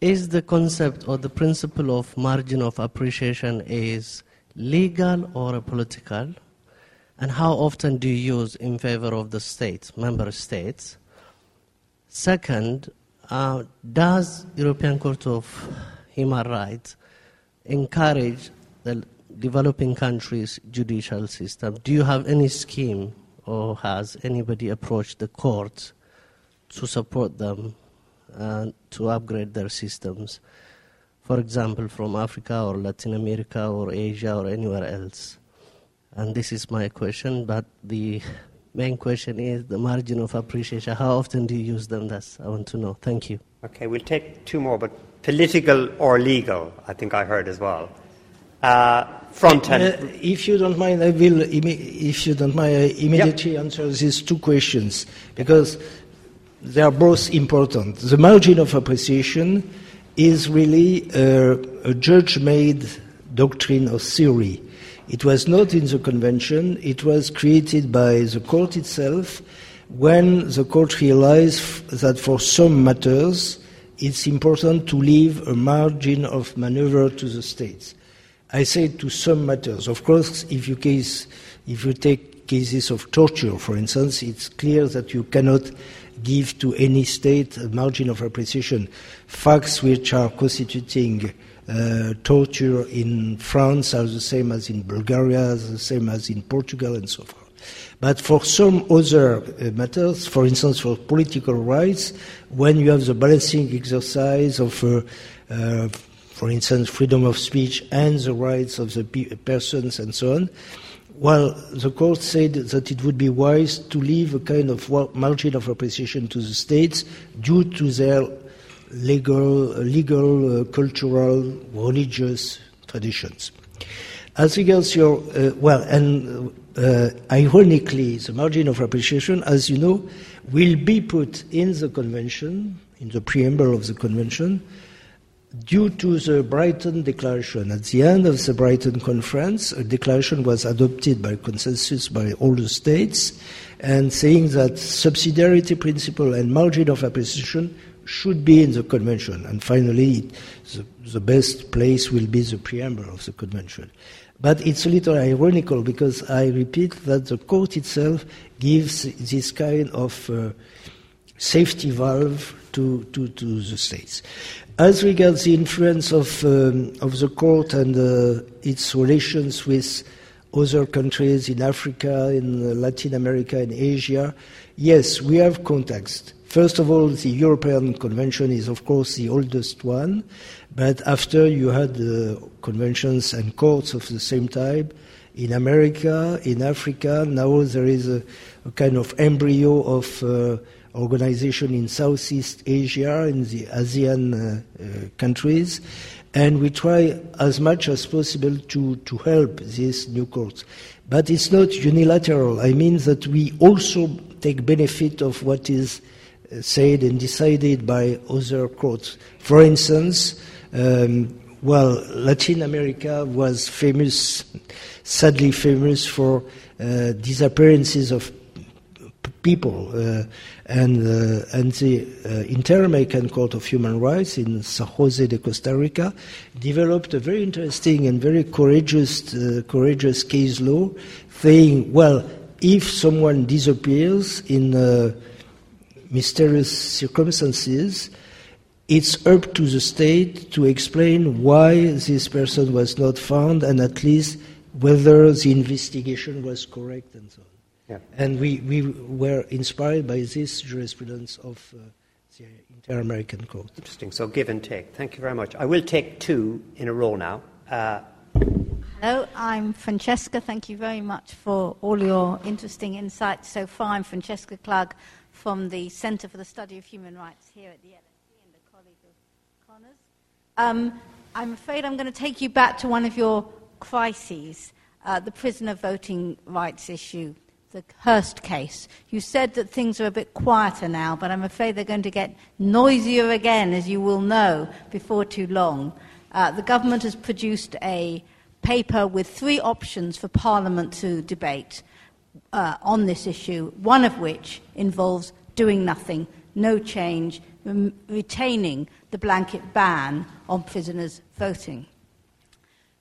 is the concept or the principle of margin of appreciation is legal or political? And how often do you use in favor of the states, member states? Second, uh, does European Court of Human Rights encourage the developing countries' judicial system? Do you have any scheme or has anybody approached the courts to support them uh, to upgrade their systems. For example, from Africa or Latin America or Asia or anywhere else. And this is my question, but the main question is the margin of appreciation. How often do you use them? That's I want to know. Thank you. Okay, we'll take two more, but political or legal, I think I heard as well. Uh, front end. Uh, if you don't mind, I will. If you don't mind, I immediately yep. answer these two questions because they are both important. The margin of appreciation is really a, a judge made doctrine or theory. It was not in the convention, it was created by the court itself when the court realized that for some matters it's important to leave a margin of maneuver to the states. I say to some matters. Of course, if you, case, if you take cases of torture, for instance, it's clear that you cannot give to any state a margin of appreciation. Facts which are constituting uh, torture in France are the same as in Bulgaria, the same as in Portugal, and so forth. But for some other uh, matters, for instance, for political rights, when you have the balancing exercise of, uh, uh for instance, freedom of speech and the rights of the pe- persons and so on, well, the court said that it would be wise to leave a kind of margin of appreciation to the states due to their legal, legal uh, cultural, religious traditions. As regards your, uh, well, and uh, ironically, the margin of appreciation, as you know, will be put in the convention, in the preamble of the convention, due to the Brighton Declaration. At the end of the Brighton Conference, a declaration was adopted by consensus by all the states, and saying that subsidiarity principle and margin of appreciation should be in the convention. And finally, the, the best place will be the preamble of the convention. But it's a little ironical because I repeat that the court itself gives this kind of uh, safety valve to, to, to the states. As regards the influence of, um, of the court and uh, its relations with other countries in Africa, in Latin America, in Asia, yes, we have contacts. First of all, the European Convention is, of course, the oldest one, but after you had uh, conventions and courts of the same type in America, in Africa, now there is a, a kind of embryo of uh, organization in Southeast Asia, in the ASEAN uh, uh, countries, and we try as much as possible to, to help these new courts. But it's not unilateral. I mean that we also take benefit of what is uh, said and decided by other courts. For instance, um, well, Latin America was famous, sadly famous for uh, disappearances of people. Uh, and, uh, and the uh, Inter-American Court of Human Rights in San Jose de Costa Rica developed a very interesting and very courageous, uh, courageous case law saying, well, if someone disappears in uh, mysterious circumstances, it's up to the state to explain why this person was not found and at least whether the investigation was correct and so on. Yeah. And we, we were inspired by this jurisprudence of uh, the Inter American Court. Interesting. So, give and take. Thank you very much. I will take two in a row now. Uh, Hello, I'm Francesca. Thank you very much for all your interesting insights so far. I'm Francesca Klug from the Centre for the Study of Human Rights here at the LSE and a colleague of Conor's. Um, I'm afraid I'm going to take you back to one of your crises uh, the prisoner voting rights issue, the Hirst case. You said that things are a bit quieter now, but I'm afraid they're going to get noisier again, as you will know, before too long. Uh, the government has produced a paper with three options for Parliament to debate uh, on this issue, one of which involves doing nothing, no change, rem- retaining the blanket ban on prisoners voting.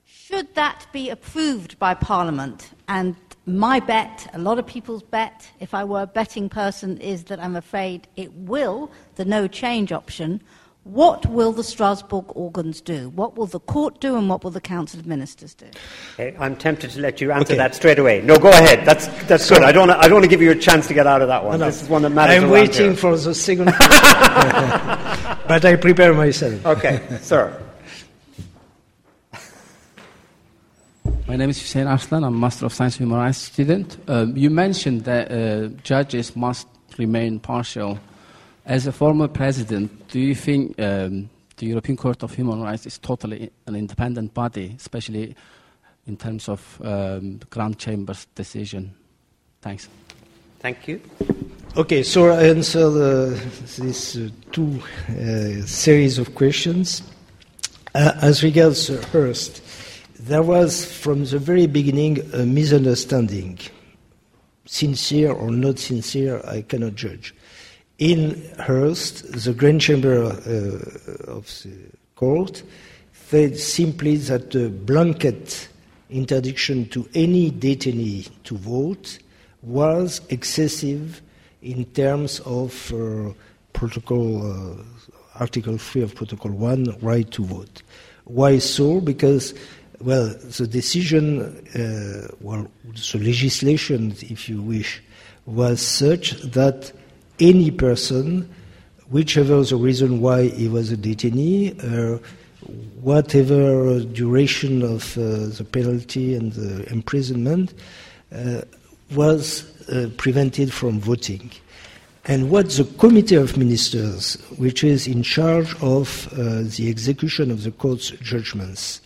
Should that be approved by Parliament, and my bet, a lot of people's bet, if I were a betting person, is that I'm afraid it will, the no change option, what will the Strasbourg organs do? What will the court do and what will the Council of Ministers do? Okay, I'm tempted to let you answer Okay. that straight away. No, go ahead. That's, that's good. I don't, I don't want to give you a chance to get out of that one. No, no. This is one that matters. I'm waiting here. for the second question. but I prepare myself. Okay, sir. My name is Hussein Arslan. I'm a Master of Science Human Rights student. Um, you mentioned that uh, judges must remain partial. As a former president, do you think um, the European Court of Human Rights is totally an independent body, especially in terms of um, the Grand Chamber's decision? Thanks. Thank you. Okay, so I answer the, these uh, two uh, series of questions. Uh, as regards uh, Hirst, there was from the very beginning a misunderstanding. Sincere or not sincere, I cannot judge. In Hirst, the Grand Chamber uh, of the court said simply that the blanket interdiction to any detainee to vote was excessive in terms of uh, protocol uh, article 3 of protocol 1 right to vote why so because well the decision uh, well the legislation if you wish was such that any person whichever the reason why he was a detainee uh, whatever duration of uh, the penalty and the imprisonment uh, was uh, prevented from voting. And what the Committee of Ministers, which is in charge of uh, the execution of the court's judgments,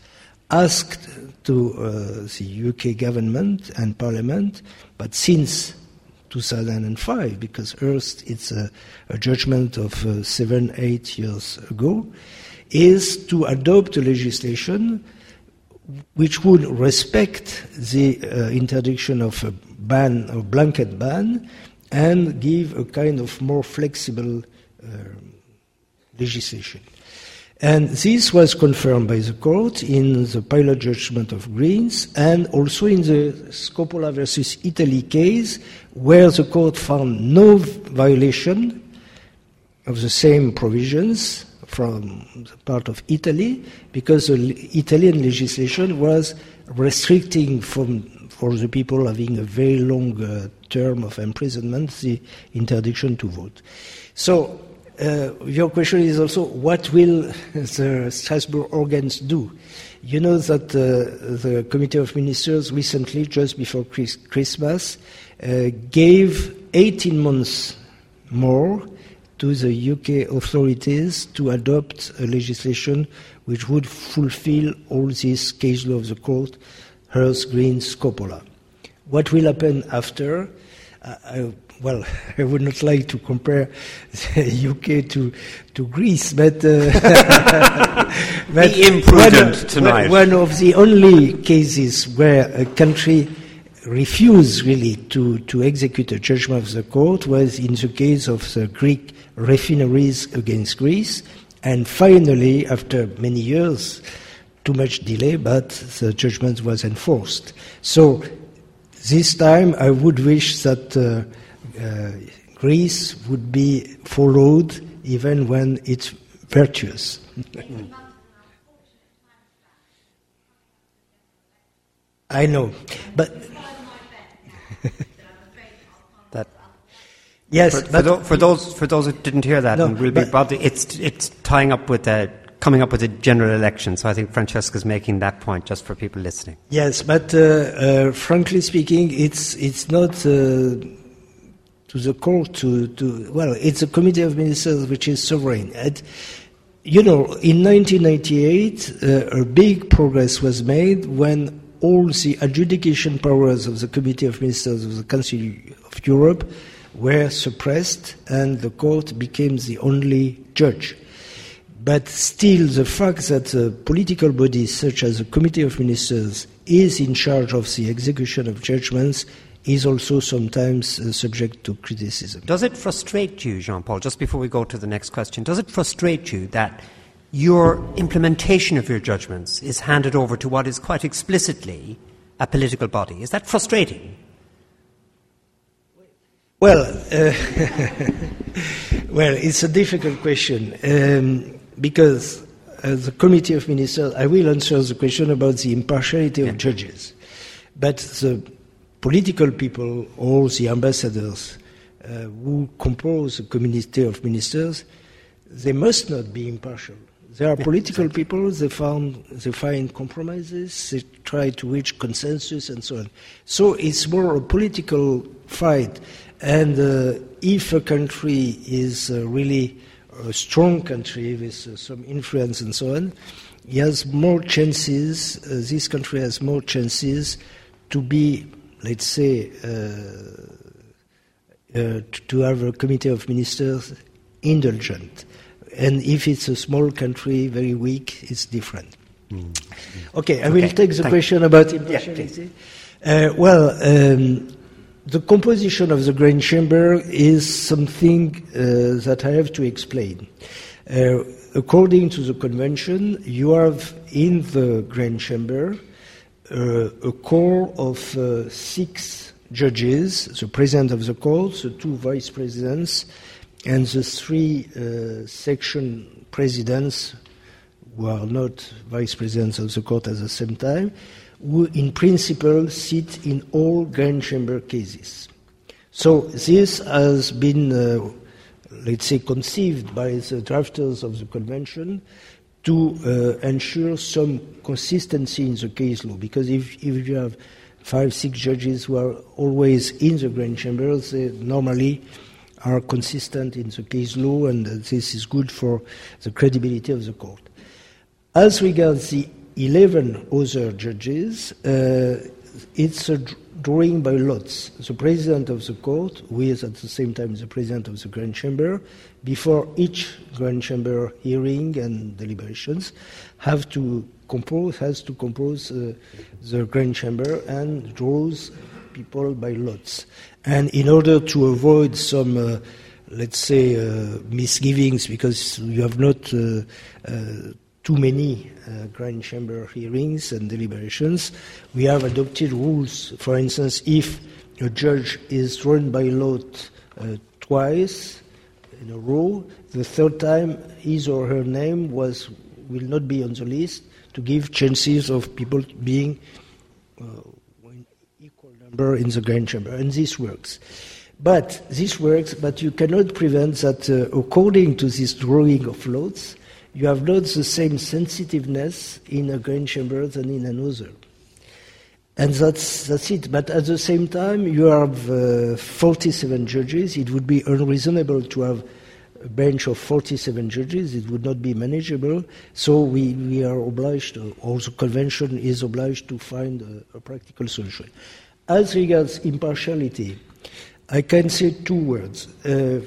asked to uh, the UK government and parliament, but since 2005, because first it's a, a judgment of uh, seven, eight years ago, is to adopt a legislation which would respect the uh, interdiction of a ban, a blanket ban, and give a kind of more flexible uh, legislation. And this was confirmed by the court in the pilot judgment of Greens and also in the Scoppola versus Italy case, where the court found no violation of the same provisions from the part of Italy, because the Italian legislation was restricting from, for the people having a very long uh, term of imprisonment the interdiction to vote. So, uh, your question is also what will the Strasbourg organs do? You know that uh, the Committee of Ministers recently, just before Chris- Christmas, uh, gave 18 months more to the UK authorities to adopt a legislation which would fulfill all these case law of the court, Hirst, Green, Scoppola. What will happen after? Uh, I, well, I would not like to compare the UK to, to Greece, but, uh, but Be imprudent one, tonight. One of the only cases where a country refused really to, to execute a judgment of the court was in the case of the Greek refineries against Greece. And finally, after many years, too much delay, but the judgment was enforced. So this time I would wish that uh, Greece would be followed even when it's virtuous. I know, but That, yes, for, for, but tho- for those, for those who didn't hear that, No, and will be probably, it's, it's tying up with the, coming up with a general election. So I think Francesca's making that point just for people listening. Yes, but uh, uh, frankly speaking, it's it's not uh, to the court to, to well, it's a committee of ministers which is sovereign. And, you know, in 1998, uh, a big progress was made when all the adjudication powers of the Committee of Ministers of the Council of Europe were suppressed, and the court became the only judge. But still, the fact that a political body such as the Committee of Ministers is in charge of the execution of judgments is also sometimes uh, subject to criticism. Does it frustrate you, Jean Paul, just before we go to the next question, does it frustrate you that your implementation of your judgments is handed over to what is quite explicitly a political body? Is that frustrating? Well, uh, well, it's a difficult question um, because as the Committee of Ministers, I will answer the question about the impartiality Yeah. of judges. But the political people, all the ambassadors uh, who compose the community of Ministers, they must not be impartial. They are political people, they, found, they find compromises, they try to reach consensus and so on. So it's more a political fight. And uh, if a country is uh, really a strong country with uh, some influence and so on, he has more chances, uh, this country has more chances to be, let's say, uh, uh, to- have a committee of ministers indulgent. And if it's a small country, very weak, it's different. Okay, I will take the thank- question about Yeah, impartiality. uh, well, um, the composition of the Grand Chamber is something uh, that I have to explain. Uh, according to the convention, you have in the Grand Chamber a core of uh, six judges, the president of the court, the two vice presidents, and the three uh, section presidents who are not vice presidents of the court at the same time, who in principle sit in all grand chamber cases. So this has been, uh, let's say, conceived by the drafters of the convention to uh, ensure some consistency in the case law. Because if, if you have five, six judges who are always in the grand chambers, they normally are consistent in the case law, and this is good for the credibility of the court. As regards the 11 other judges, uh, it's a drawing by lots. The president of the court, who is at the same time the president of the Grand Chamber, before each Grand Chamber hearing and deliberations, have to compose, has to compose uh, the Grand Chamber and draws people by lots. And in order to avoid some uh, let's say, uh, misgivings because you have not uh, uh, too many uh, Grand Chamber hearings and deliberations. We have adopted rules. For instance, if a judge is drawn by lot uh, twice in a row, the third time his or her name was will not be on the list to give chances of people being uh, equal number in the Grand Chamber, and this works. But this works, but you cannot prevent that uh, according to this drawing of lots, you have not the same sensitiveness in a Grand Chamber than in another. And that's, that's it. But at the same time, you have uh, 47 judges. It would be unreasonable to have a bench of 47 judges. It would not be manageable. So we, we are obliged, or the convention is obliged to find a, a practical solution. As regards impartiality, I can say two words, uh,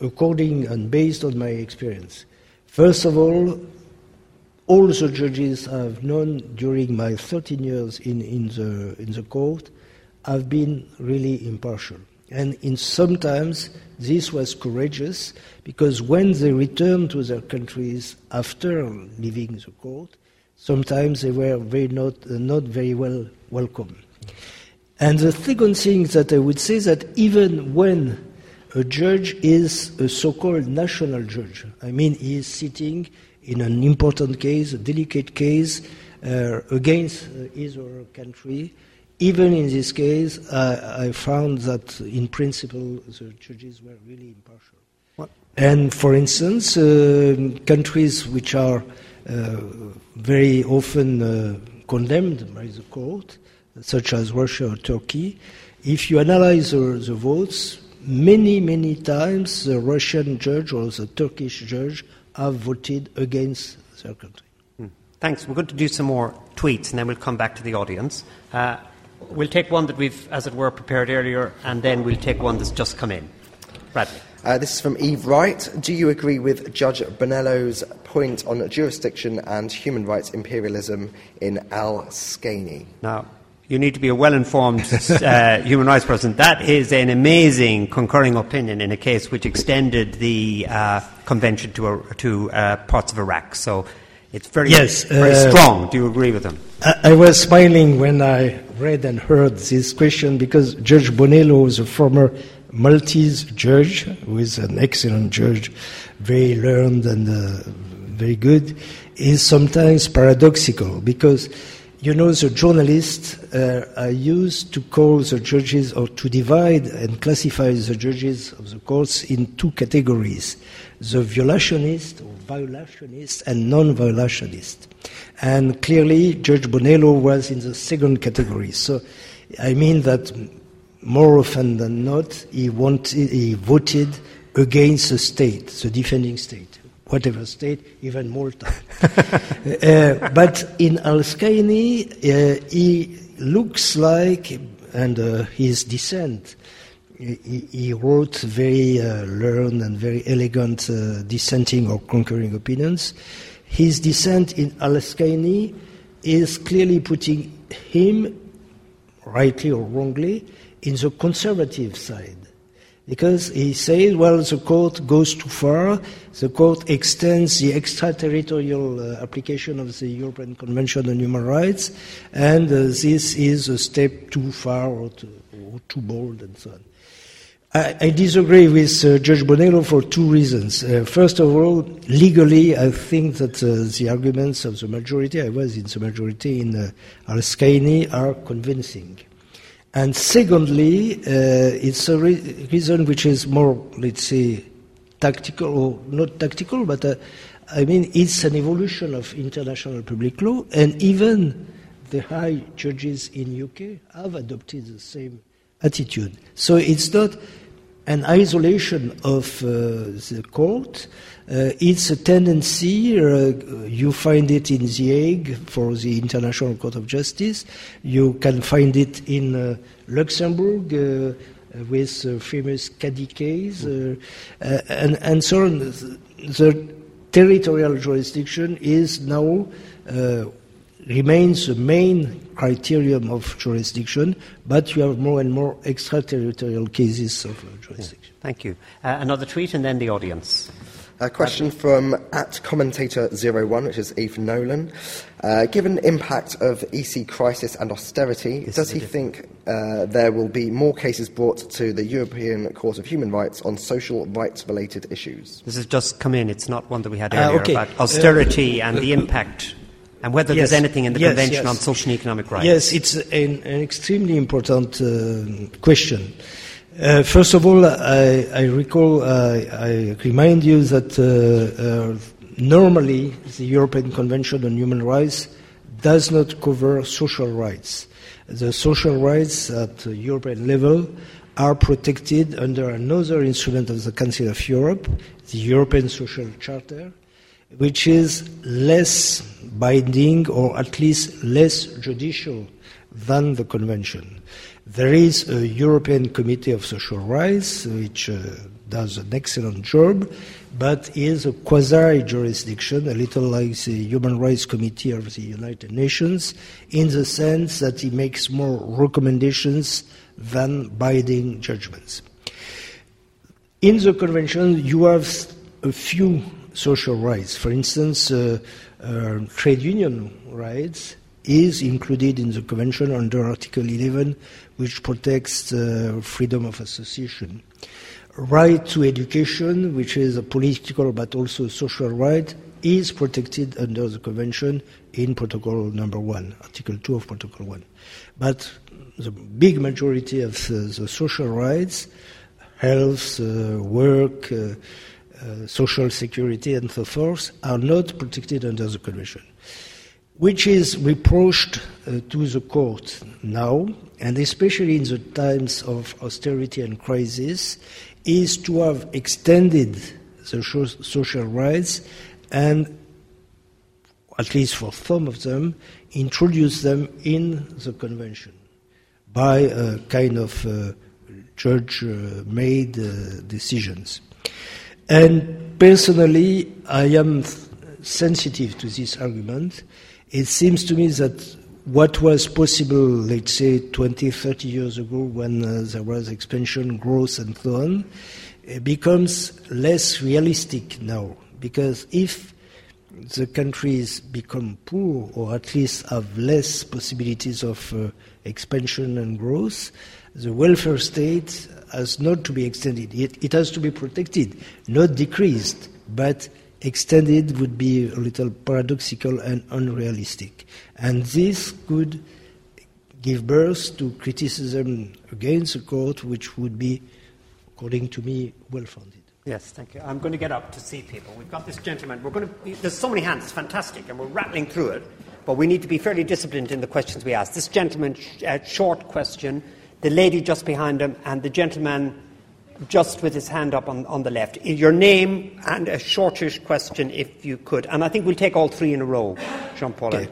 according and based on my experience. First of all, all the judges I've known during my 13 years in, in, the, in the court have been really impartial. And in sometimes this was courageous because when they returned to their countries after leaving the court, sometimes they were very not, uh, not very well welcome. And the second thing that I would say that even when a judge is a so-called national judge, I mean he is sitting in an important case, a delicate case, uh, against his or her country, even in this case, uh, I found that in principle the judges were really impartial. What? And for instance, uh, countries which are uh, very often uh, condemned by the court, such as Russia or Turkey, if you analyze the votes, many, many times the Russian judge or the Turkish judge have voted against their country. Thanks. We're going to do some more tweets and then we'll come back to the audience. Uh, we'll take one that we've, as it were, prepared earlier and then we'll take one that's just come in. Bradley. Uh, this is from Eve Wright. Do you agree with Judge Bonello's point on jurisdiction and human rights imperialism in Al Skeini? Now, you need to be a well informed uh, human rights person. That is an amazing concurring opinion in a case which extended the uh, convention to, uh, to uh, parts of Iraq. So it's very, Yes, very uh, strong. Do you agree with him? I, I was smiling when I read and heard this question because Judge Bonello is a former Maltese judge who is an excellent judge, very learned and uh, very good, is sometimes paradoxical because you know the journalists uh, are used to call the judges or to divide and classify the judges of the courts in two categories the violationist or violationist and non-violationist and clearly Judge Bonello was in the second category. So I mean that more often than not, he, wanted, he voted against the state, the defending state, whatever state, even Malta. uh, but in Al-Skeini, uh, he looks like, and uh, his dissent, he, he wrote very uh, learned and very elegant uh, dissenting or concurring opinions. His dissent in Al-Skeini is clearly putting him, rightly or wrongly, in the conservative side. Because he says, well, the court goes too far, the court extends the extraterritorial uh, application of the European Convention on Human Rights, and uh, this is a step too far or too, or too bold, and so on. I, I disagree with uh, Judge Bonello for two reasons. Uh, first of all, legally, I think that uh, the arguments of the majority, I was in the majority in uh, Al-Skeini, are convincing. And secondly, uh, it's a re- reason which is more, let's say, tactical, or not tactical, but uh, I mean, it's an evolution of international public law, and even the high judges in UK have adopted the same attitude. So it's not an isolation of uh, the court. Uh, it's a tendency, uh, you find it in The Hague for the International Court of Justice, you can find it in uh, Luxembourg with famous Kadi case, uh, uh, and, and so on. The territorial jurisdiction is now remains the main criterion of jurisdiction, but you have more and more extraterritorial cases of jurisdiction. Thank you. Another tweet and then the audience. A question from at commentator01, which is Ethan Nolan. Uh, given the impact of EC crisis and austerity, This does he different- think uh, there will be more cases brought to the European Court of Human Rights on social rights related issues? This has just come in. It's not one that we had Ah, earlier okay. about austerity and the impact and whether Yes. there's anything in the Yes, Convention yes. on Social and Economic Rights. Yes, it's an, an extremely important uh, question. Uh, first of all, I, I recall, I remind you that uh, uh, normally the European Convention on Human Rights does not cover social rights. The social rights at European level are protected under another instrument of the Council of Europe, the European Social Charter, which is less binding or at least less judicial than the convention. There is a European Committee of Social Rights which uh, does an excellent job, but is a quasi jurisdiction, a little like the Human Rights Committee of the United Nations, in the sense that it makes more recommendations than binding judgments. In the convention, you have a few social rights. For instance, uh, uh, trade union rights is included in the convention under Article 11, which protects uh, freedom of association. Right to education, which is a political but also a social right, is protected under the convention in Protocol number one, Article 2 of Protocol 1. But the big majority of uh, the social rights, health, uh, work, uh, uh, social security, and so forth, are not protected under the convention which is reproached uh, to the court now, and especially in the times of austerity and crisis, is to have extended the social rights and at least for some of them, introduce them in the convention by a kind of uh, judge-made uh, decisions. And personally, I am sensitive to this argument. It seems to me that what was possible, let's say, 20, 30 years ago when uh, there was expansion, growth, and so on, becomes less realistic now. Because if the countries become poor or at least have less possibilities of uh, expansion and growth, the welfare state has not to be extended. It, it has to be protected, not decreased, but extended would be a little paradoxical and unrealistic. And this could give birth to criticism against the court, which would be, according to me, well founded. Yes, thank you. I'm going to get up to see people. We've got this gentleman. We're going to. There's so many hands. It's fantastic, and we're rattling through it. But we need to be fairly disciplined in the questions we ask. This gentleman, uh, short question. The lady just behind him, and the gentleman just with his hand up on, on the left. Your name and a shortish question, if you could. And I think we'll take all three in a row, Jean Paul. Okay.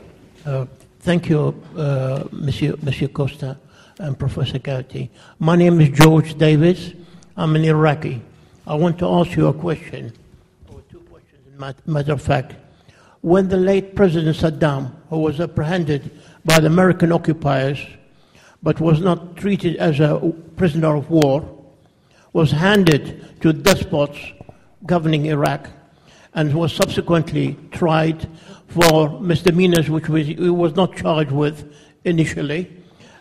Uh, thank you, uh, Monsieur, Monsieur Costa and Professor Gearty. My name is George Davis. I'm an Iraqi. I want to ask you a question, or two questions, matter of fact. When the late President Saddam, who was apprehended by the American occupiers but was not treated as a prisoner of war, was handed to despots governing Iraq and was subsequently tried for misdemeanors which was, he was not charged with initially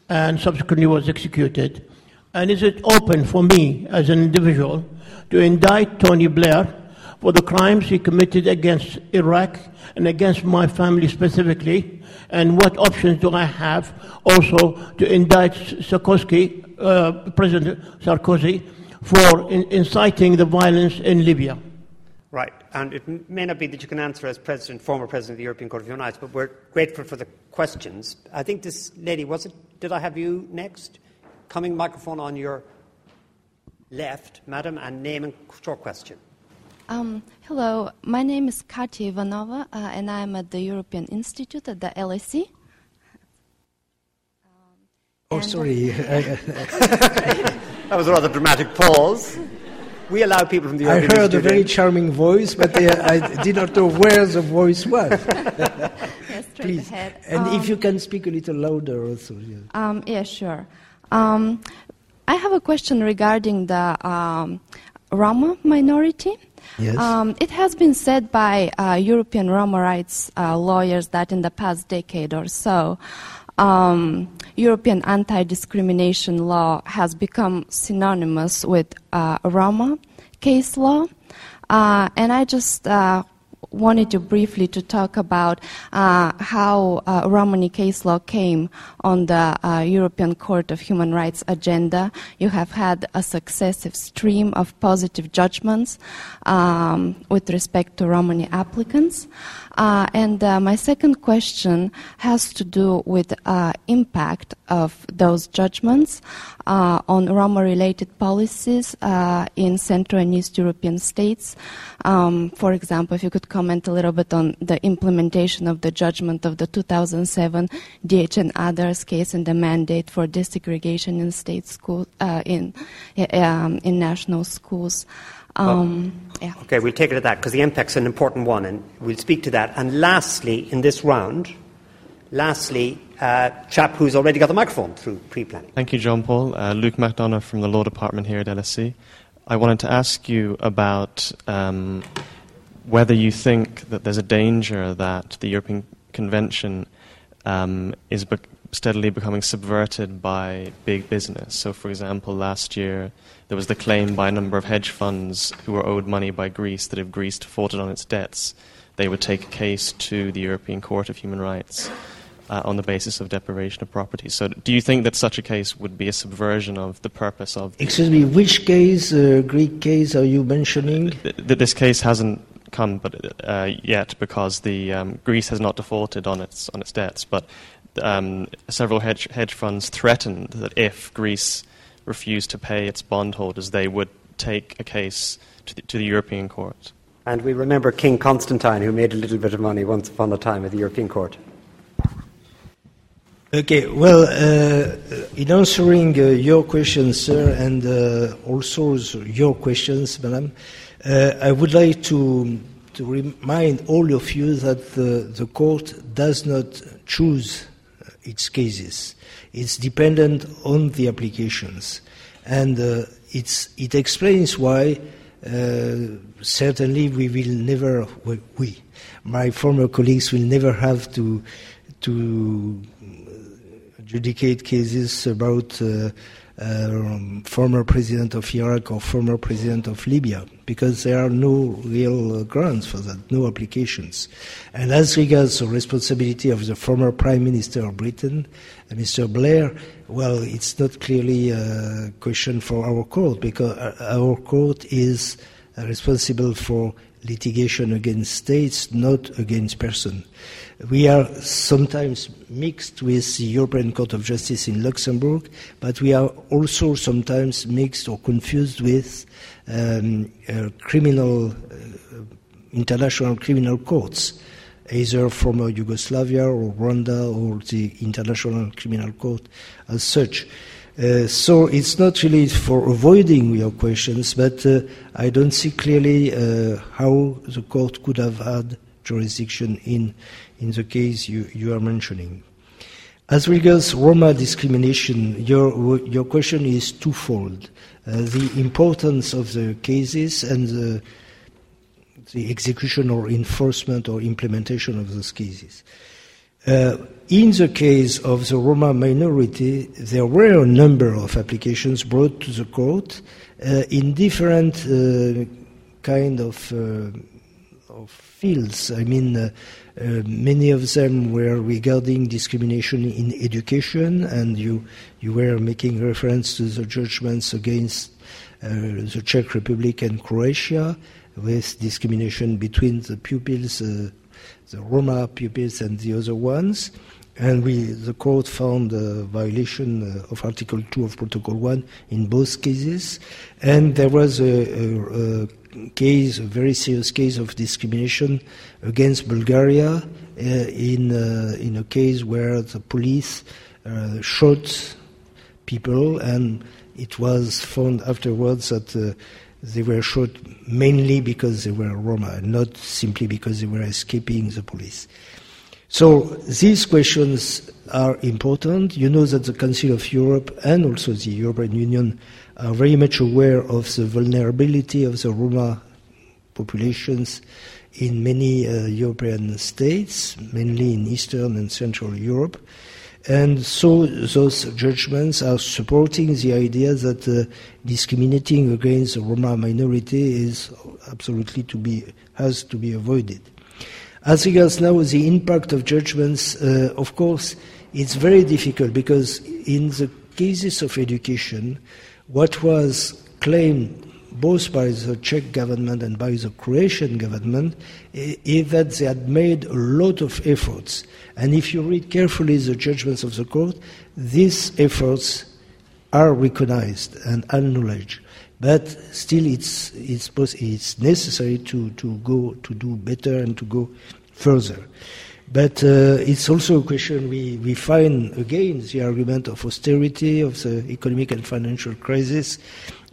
and subsequently was executed. And is it open for me as an individual to indict Tony Blair for the crimes he committed against Iraq and against my family specifically? And what options do I have also to indict Sarkozy, uh, President Sarkozy, for in, inciting the violence in Libya? Right, and it may not be that you can answer as president, former president of the European Court of Human Rights, but we're grateful for the questions. I think this lady was it? Did I have you next? Coming microphone on your left, madam, and name and short question. Um, hello, my name is Katya Ivanova, uh, and I'm at the European Institute at the LSE. Um, oh, sorry. that was a rather dramatic pause. We allow people from the I heard a very charming voice, but uh, I did not know where the voice was. yes, Please. Ahead. And um, if you can speak a little louder also. Yeah, um, yeah sure. Um, I have a question regarding the um, Roma minority. Yes. Um, it has been said by uh, European Roma rights uh, lawyers that in the past decade or so, um, European anti-discrimination law has become synonymous with uh, Roma case law, uh, and I just uh, wanted to briefly to talk about uh, how uh, Romani case law came on the uh, European Court of Human Rights agenda. You have had a successive stream of positive judgments um, with respect to Romani applicants. Uh, and uh, my second question has to do with uh, impact of those judgments uh, on Roma-related policies uh, in Central and East European states. Um, for example, if you could comment a little bit on the implementation of the judgment of the 2007 DH and others case and the mandate for desegregation in state schools uh, in um, in national schools. Um, well, yeah. Okay, we'll take it at that because the MPEC's an important one, and we'll speak to that. And lastly, in this round, lastly, uh, chap who's already got the microphone through pre-planning. Thank you, John Paul. Uh, Luke McDonough from the Law Department here at LSE. I wanted to ask you about um, whether you think that there's a danger that the European Convention um, is be- steadily becoming subverted by big business. So, for example, last year there was the claim by a number of hedge funds who were owed money by Greece that if Greece defaulted on its debts, they would take a case to the European Court of Human Rights. Uh, on the basis of deprivation of property. So, do you think that such a case would be a subversion of the purpose of? Excuse me, which case, uh, Greek case, are you mentioning? Th- th- this case hasn't come, but uh, yet because the um, Greece has not defaulted on its on its debts, but um, several hedge hedge funds threatened that if Greece refused to pay its bondholders, they would take a case to the, to the European Court. And we remember King Constantine, who made a little bit of money once upon a time at the European Court. Okay, well, uh, in answering uh, your questions, sir, and uh, also your questions, madam, uh, I would like to, to remind all of you that the, the court does not choose its cases. It's dependent on the applications. And uh, it explains why uh, certainly we will never, we, my former colleagues will never have to, to adjudicate cases about uh, former president of Iraq or former president of Libya because there are no real uh, grounds for that, no applications. And as regards the responsibility of the former Prime Minister of Britain, uh, Mr. Blair, well, it's not clearly a question for our court because uh, our court is responsible for litigation against states, not against persons. We are sometimes mixed with the European Court of Justice in Luxembourg, but we are also sometimes mixed or confused with um, uh, criminal, uh, international criminal courts, either from Yugoslavia or Rwanda or the International Criminal Court as such. Uh, so it's not really for avoiding your questions, but uh, I don't see clearly uh, how the court could have had jurisdiction in in the case you, you are mentioning. As regards Roma discrimination, your, your question is twofold. Uh, the importance of the cases and the, the, execution or enforcement or implementation of those cases. Uh, in the case of the Roma minority, there were a number of applications brought to the court uh, in different uh, kind of, uh, of fields. I mean, uh, uh, many of them were regarding discrimination in education, and you, you were making reference to the judgments against the Czech Republic and Croatia, with discrimination between the pupils, the Roma pupils, and the other ones. And we, the court found a violation uh, of Article 2 of Protocol 1 in both cases. And there was a, a, a case, a very serious case of discrimination against Bulgaria uh, in, uh, in a case where the police uh, shot people and it was found afterwards that uh, they were shot mainly because they were Roma not simply because they were escaping the police. So these questions are important. You know that the Council of Europe and also the European Union are very much aware of the vulnerability of the Roma populations in many uh, European states, mainly in Eastern and Central Europe. And so those judgments are supporting the idea that uh, discriminating against the Roma minority is absolutely to be, has to be avoided. As regards now the impact of judgments, uh, of course, it's very difficult because in the cases of education, what was claimed both by the Czech government and by the Croatian government is that they had made a lot of efforts. And if you read carefully the judgments of the court, these efforts are recognized and acknowledged. But still, it's, it's, it's necessary to, to go to do better and to go further. But uh, it's also a question we, we find again the argument of austerity, of the economic and financial crisis,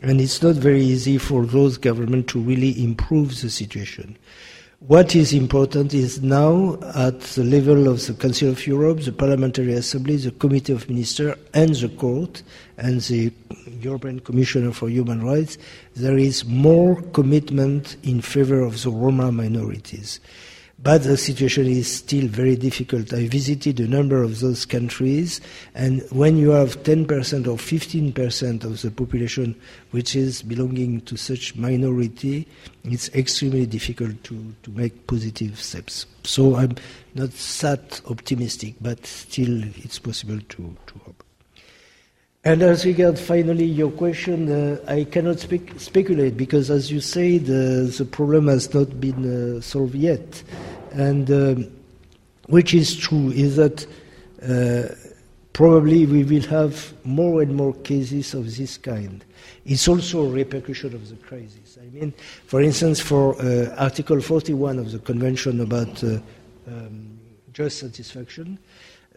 and it's not very easy for those governments to really improve the situation. What is important is now at the level of the Council of Europe, the Parliamentary Assembly, the Committee of Ministers, and the Court, and the European Commissioner for Human Rights, there is more commitment in favor of the Roma minorities. But the situation is still very difficult. I visited a number of those countries, and when you have 10% or 15% of the population which is belonging to such minority, it's extremely difficult to, to make positive steps. So I'm not that optimistic, but still it's possible to, to. And as regards finally your question, uh, I cannot speculate because, as you say, the, the problem has not been uh, solved yet. And um, which is true is that uh, probably we will have more and more cases of this kind. It's also a repercussion of the crisis. I mean, for instance, for uh, Article 41 of the Convention about uh, um, just satisfaction,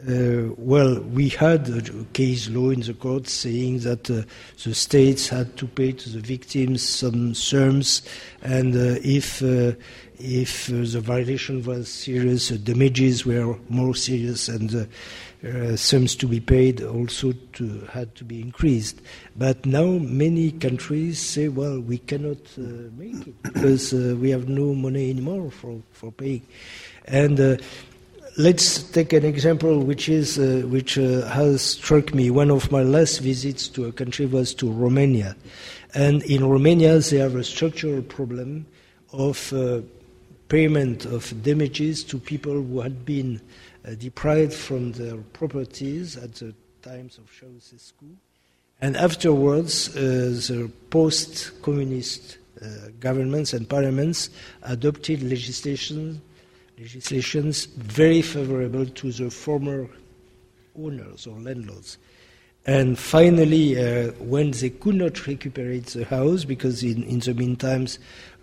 uh, well, we had a case law in the court saying that uh, the states had to pay to the victims some sums, and uh, if uh, if uh, the violation was serious, the damages were more serious, and uh, sums to be paid also to, had to be increased. But now many countries say, well, we cannot make it because we have no money anymore for for paying, and let's take an example which is uh, which uh, has struck me. One of my last visits to a country was to Romania, and in Romania they have a structural problem of uh, payment of damages to people who had been uh, deprived from their properties at the times of Ceausescu, and afterwards uh, the post-communist uh, governments and parliaments adopted legislation legislations very favorable to the former owners or landlords. And finally, uh, when they could not recuperate the house, because in, in the meantime,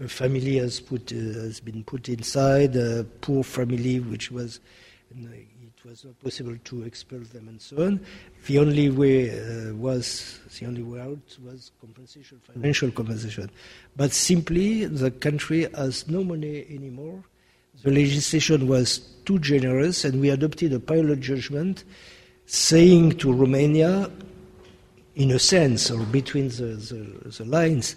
a family has, put, uh, has been put inside, a poor family, which was, it was not possible to expel them and so on. The only way uh, was, the only way out was compensation, financial compensation. But simply, the country has no money anymore the legislation was too generous, and we adopted a pilot judgment saying to Romania, in a sense, or between the, the, the lines,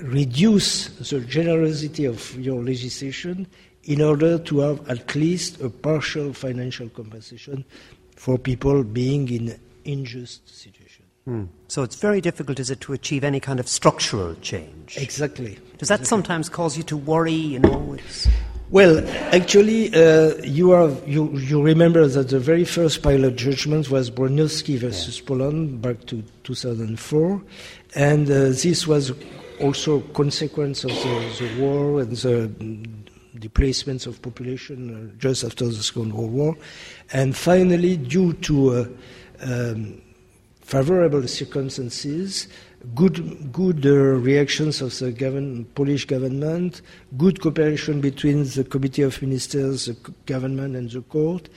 reduce the generosity of your legislation in order to have at least a partial financial compensation for people being in unjust situation. Mm. So it's very difficult, is it, to achieve any kind of structural change? Exactly. Does that exactly. sometimes cause you to worry? You know, it's well, actually, uh, you, are, you, you remember that the very first pilot judgment was Broniowski versus yeah. Poland back to 2004, and uh, this was also a consequence of the, the war and the displacements of population uh, just after the Second World War, and finally, due to uh, um, favorable circumstances, good, good uh, reactions of the govern, Polish government, good cooperation between the Committee of Ministers, the government, and the court.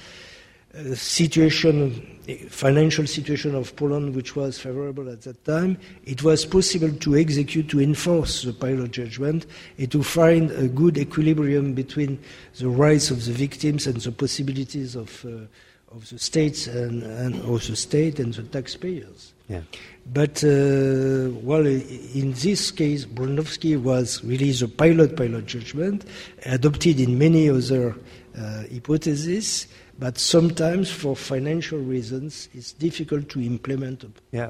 Uh, situation, financial situation of Poland, which was favorable at that time, it was possible to execute, to enforce the pilot judgment, and to find a good equilibrium between the rights of the victims and the possibilities of, uh, of the states and, and the state and the taxpayers. Yeah. But, uh, well, in this case, Broniowski was really the pilot pilot judgment, adopted in many other uh, hypotheses, but sometimes for financial reasons it's difficult to implement a yeah.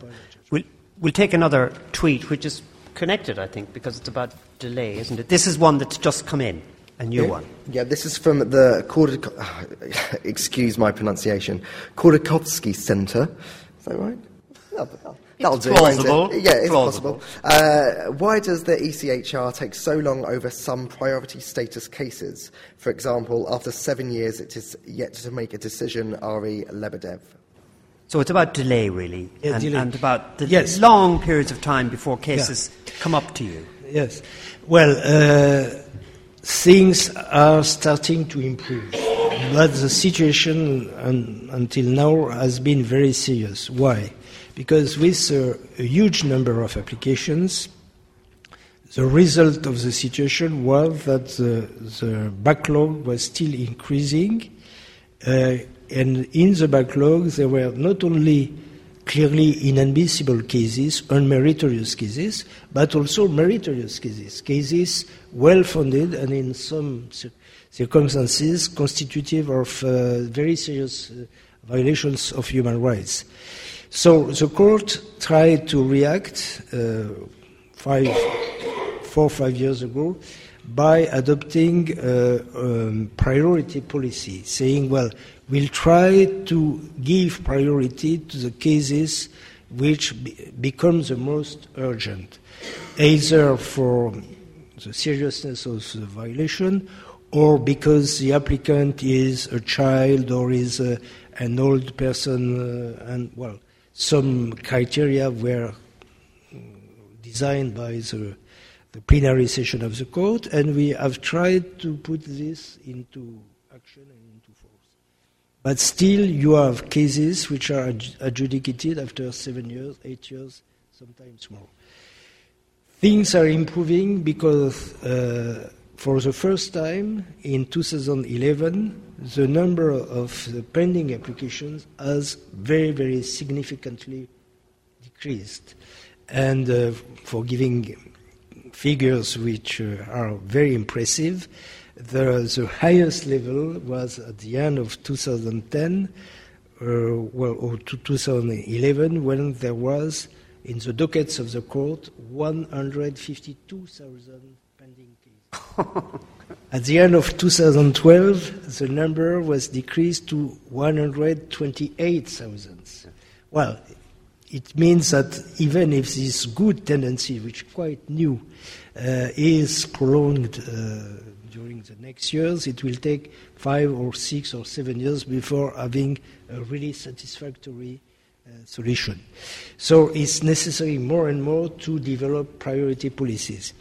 We'll, we'll take another tweet, which is connected, I think, because it's about delay, isn't it? This is one that's just come in. A new yeah. one. Yeah, this is from the Kordak- excuse my pronunciation, Kordakovsky Center. Is that right? No, That'll do. Plausible. It? Yeah, it's plausible. possible. Uh, why does the ECHR take so long over some priority status cases? For example, after seven years, it is yet to make a decision. Ari Lebedev. So it's about delay, really, yeah, and, delay. and, about the yes. long periods of time before cases yeah. come up to you. Yes. Well, uh, things are starting to improve, but the situation un- until now has been very serious. Why? because with a, a huge number of applications, the result of the situation was that the, the backlog was still increasing, uh, and in the backlog there were not only clearly inadmissible cases, unmeritorious cases, but also meritorious cases, cases well founded and in some circumstances constitutive of uh, very serious uh, violations of human rights. So the court tried to react uh, five, four or five years ago by adopting a um, priority policy, saying, well, we'll try to give priority to the cases which be- become the most urgent, either for the seriousness of the violation or because the applicant is a child or is uh, an old person, uh, and well, some criteria were designed by the, the plenary session of the court, and we have tried to put this into action. But still, you have cases which are adjudicated after seven years, eight years, sometimes more. Things are improving because uh, for the first time in 2011, the number of the pending applications has very, very significantly decreased. And uh, for giving figures which uh, are very impressive, the, the, highest level was at the end of 2010, uh, well, or 2011, when there was, in the dockets of the court, 152,000 pending cases. At the end of 2012, the number was decreased to 128,000. Well, it means that even if this good tendency, which is quite new, uh, is prolonged uh, during the next years, it will take five or six or seven years before having a really satisfactory uh, solution. So it's necessary more and more to develop priority policies.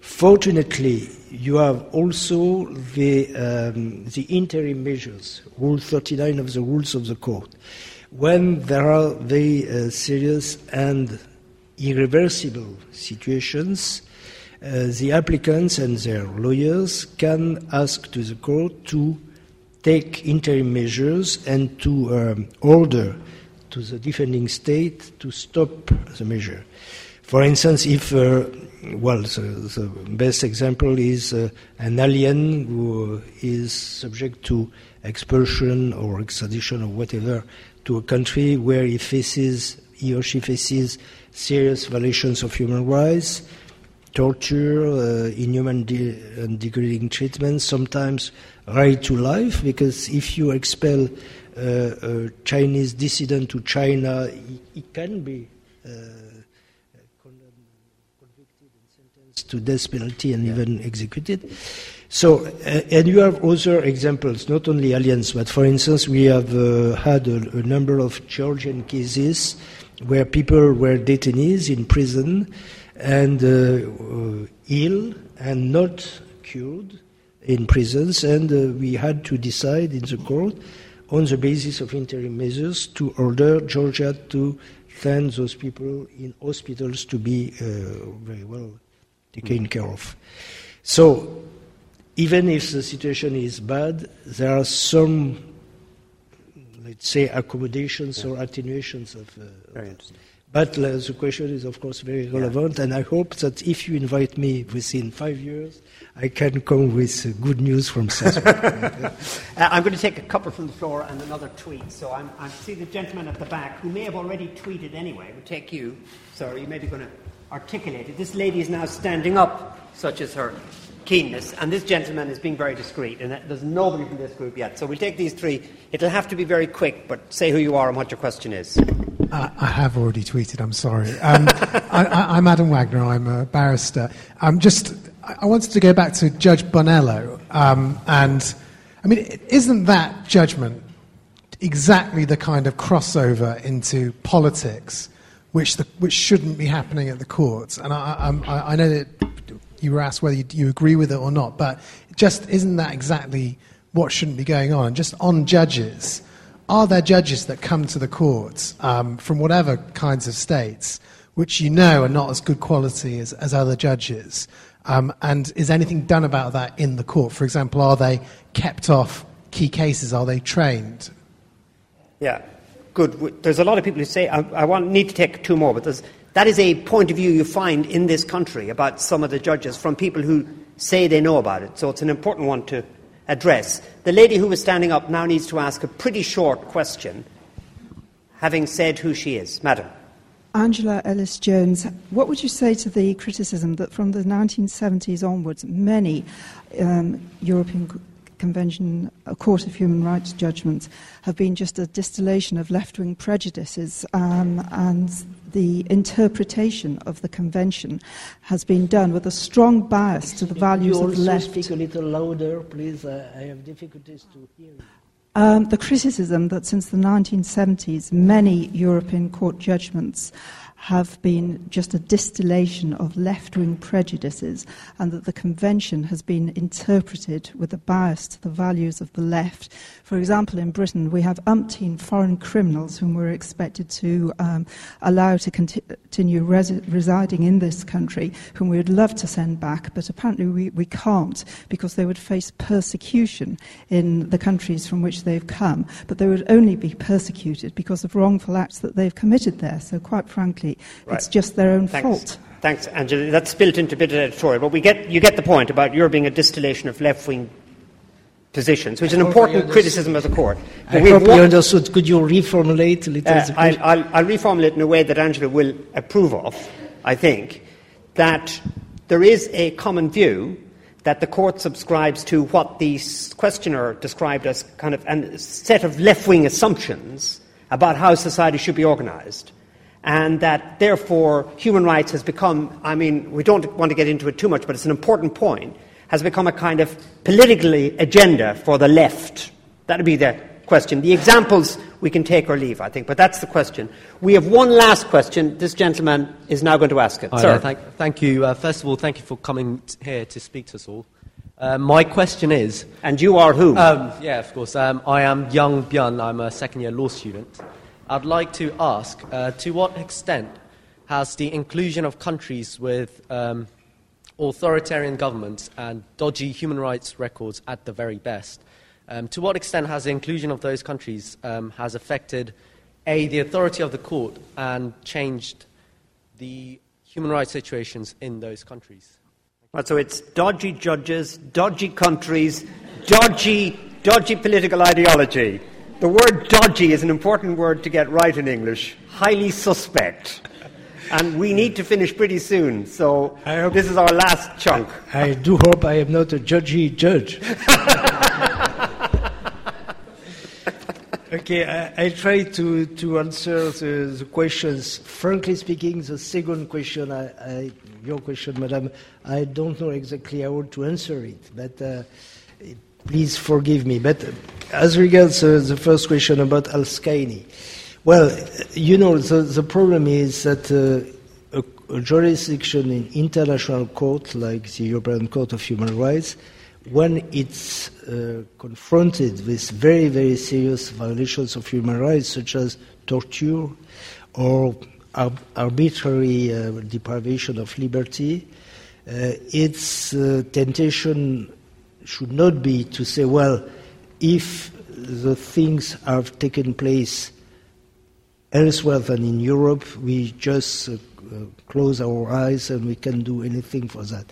Fortunately, you have also the, um, the interim measures, Rule 39 of the Rules of the Court. When there are very uh, serious and irreversible situations, uh, the applicants and their lawyers can ask to the court to take interim measures and to um, order to the defending state to stop the measure. For instance, if uh, well, the, the, best example is uh, an alien who is subject to expulsion or extradition or whatever to a country where he faces, he or she faces serious violations of human rights, torture, uh, inhuman de- and degrading treatment, sometimes right to life, because if you expel uh, a Chinese dissident to China, he, he can be uh, to death penalty and yeah. even executed. So, uh, and you have other examples, not only aliens, but for instance, we have uh, had a, a, number of Georgian cases where people were detainees in prison and uh, uh ill and not cured in prisons, and uh, we had to decide in the court on the basis of interim measures to order Georgia to send those people in hospitals to be very well taken care of. So, even if the situation is bad, there are some, let's say, accommodations yeah. or attenuations of. Uh, very interesting. But uh, the question is, of course, very relevant, yeah. and I hope that if you invite me within five years, I can come with uh, good news from Strasbourg. uh, I'm going to take a couple from the floor and another tweet. So I'm, I see the gentleman at the back who may have already tweeted anyway. We'll take you. Sorry, you may be going to articulate it. This lady is now standing up, such as her keenness, and this gentleman is being very discreet, and there's nobody from this group yet. So we'll take these three. It'll have to be very quick, but say who you are and what your question is. Uh, I have already tweeted, I'm sorry. Um, I, am Adam Wagner, I'm a barrister. Um, just, I wanted to go back to Judge Bonello, um, and I mean, isn't that judgment exactly the kind of crossover into politics which, the, which shouldn't be happening at the courts. And I, I, I know that you were asked whether you, you, agree with it or not, but just isn't that exactly what shouldn't be going on? Just on judges, are there judges that come to the courts um, from whatever kinds of states which you know are not as good quality as, as other judges? Um, and is anything done about that in the court? For example, are they kept off key cases? Are they trained? Yeah good. There's a lot of people who say, I, I want, need to take two more, but that is a point of view you find in this country about some of the judges from people who say they know about it. So it's an important one to address. The lady who was standing up now needs to ask a pretty short question, having said who she is. Madam. Angela Ellis Jones, what would you say to the criticism that from the 1970s onwards, many um, European Convention, a Court of Human Rights judgments have been just a distillation of left wing prejudices, um, and the interpretation of the Convention has been done with a strong bias to the values of the left. speak a little louder, please. Uh, I have difficulties to hear you. um, the criticism that since the 1970s, many European court judgments have been just a distillation of left wing prejudices, and that the convention has been interpreted with a bias to the values of the left. For example, in Britain, we have umpteen foreign criminals whom we're expected to um, allow to conti- continue resi- residing in this country, whom we would love to send back, but apparently we, we can't because they would face persecution in the countries from which they've come, but they would only be persecuted because of wrongful acts that they've committed there. So, quite frankly, Right. it's just their own Thanks. fault. Thanks, Angela. That's built into a bit of editorial, but we get, you get the point about Europe being a distillation of left wing positions, which is an important criticism of the court. I we've hope you understood. Could you reformulate a little? Uh, I'll, I'll, I'll reformulate in a way that Angela will approve of, I think, that there is a common view that the court subscribes to what the questioner described as kind of a set of left wing assumptions about how society should be organised. And that therefore human rights has become, I mean, we don't want to get into it too much, but it's an important point, has become a kind of politically agenda for the left. That would be the question. The examples we can take or leave, I think, but that's the question. We have one last question. This gentleman is now going to ask it. Hi Sir. there, thank, thank you. Uh, first of all, thank you for coming here to speak to us all. Uh, my question is. And you are who? Um, yeah, of course. Um, I am Young Byun. I'm a second year law student. I'd like to ask uh, to what extent has the inclusion of countries with um, authoritarian governments and dodgy human rights records at the very best, um, to what extent has the inclusion of those countries um, has affected a the authority of the court and changed the human rights situations in those countries? Right, so it's dodgy judges, dodgy countries, dodgy, dodgy political ideology. The word dodgy is an important word to get right in English. Highly suspect. And we need to finish pretty soon, so this is our last chunk. I do hope I am not a judgy judge. okay, I, I try to, to answer the, the questions. Frankly speaking, the second question, I, I, your question, madam, I don't know exactly how to answer it, but uh, please forgive me. But as regards uh, the first question about Al Skeini, well, you know, the, the problem is that uh, a, a jurisdiction in international court like the European Court of Human Rights, when it's uh, confronted with very, very serious violations of human rights, such as torture or ar- arbitrary uh, deprivation of liberty, uh, its uh, temptation should not be to say, well, if the things have taken place elsewhere than in Europe, we just uh, close our eyes and we can do anything for that.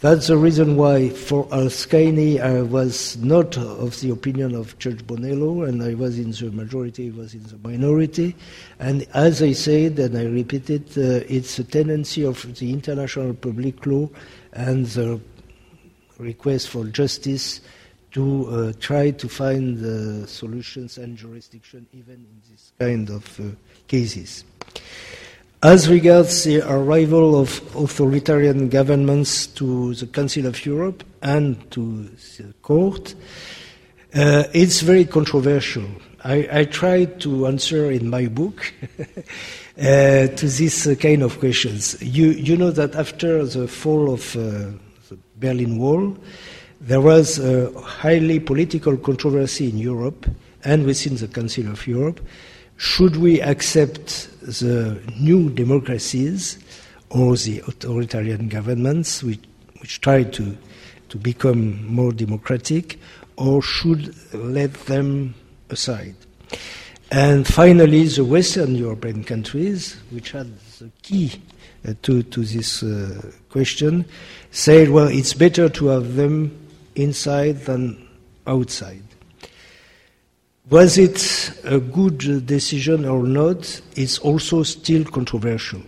That's the reason why, for Al-Skeini, I was not of the opinion of Judge Bonello, and I was in the majority, he was in the minority. And as I said, and I repeat it, uh, it's a tendency of the international public law and the request for justice to uh, try to find solutions and jurisdiction even in this kind of uh, cases. As regards the arrival of authoritarian governments to the Council of Europe and to the court, uh, it's very controversial. I, I tried to answer in my book uh, to this kind of questions. You, you know that after the fall of uh, Berlin Wall, there was a highly political controversy in Europe and within the Council of Europe. Should we accept the new democracies or the authoritarian governments which, which to, to become more democratic, or should let them aside? And finally, the Western European countries, which had the key uh, to, to this uh, question, said, well, it's better to have them inside than outside. Was it a good decision or not? It's also still controversial.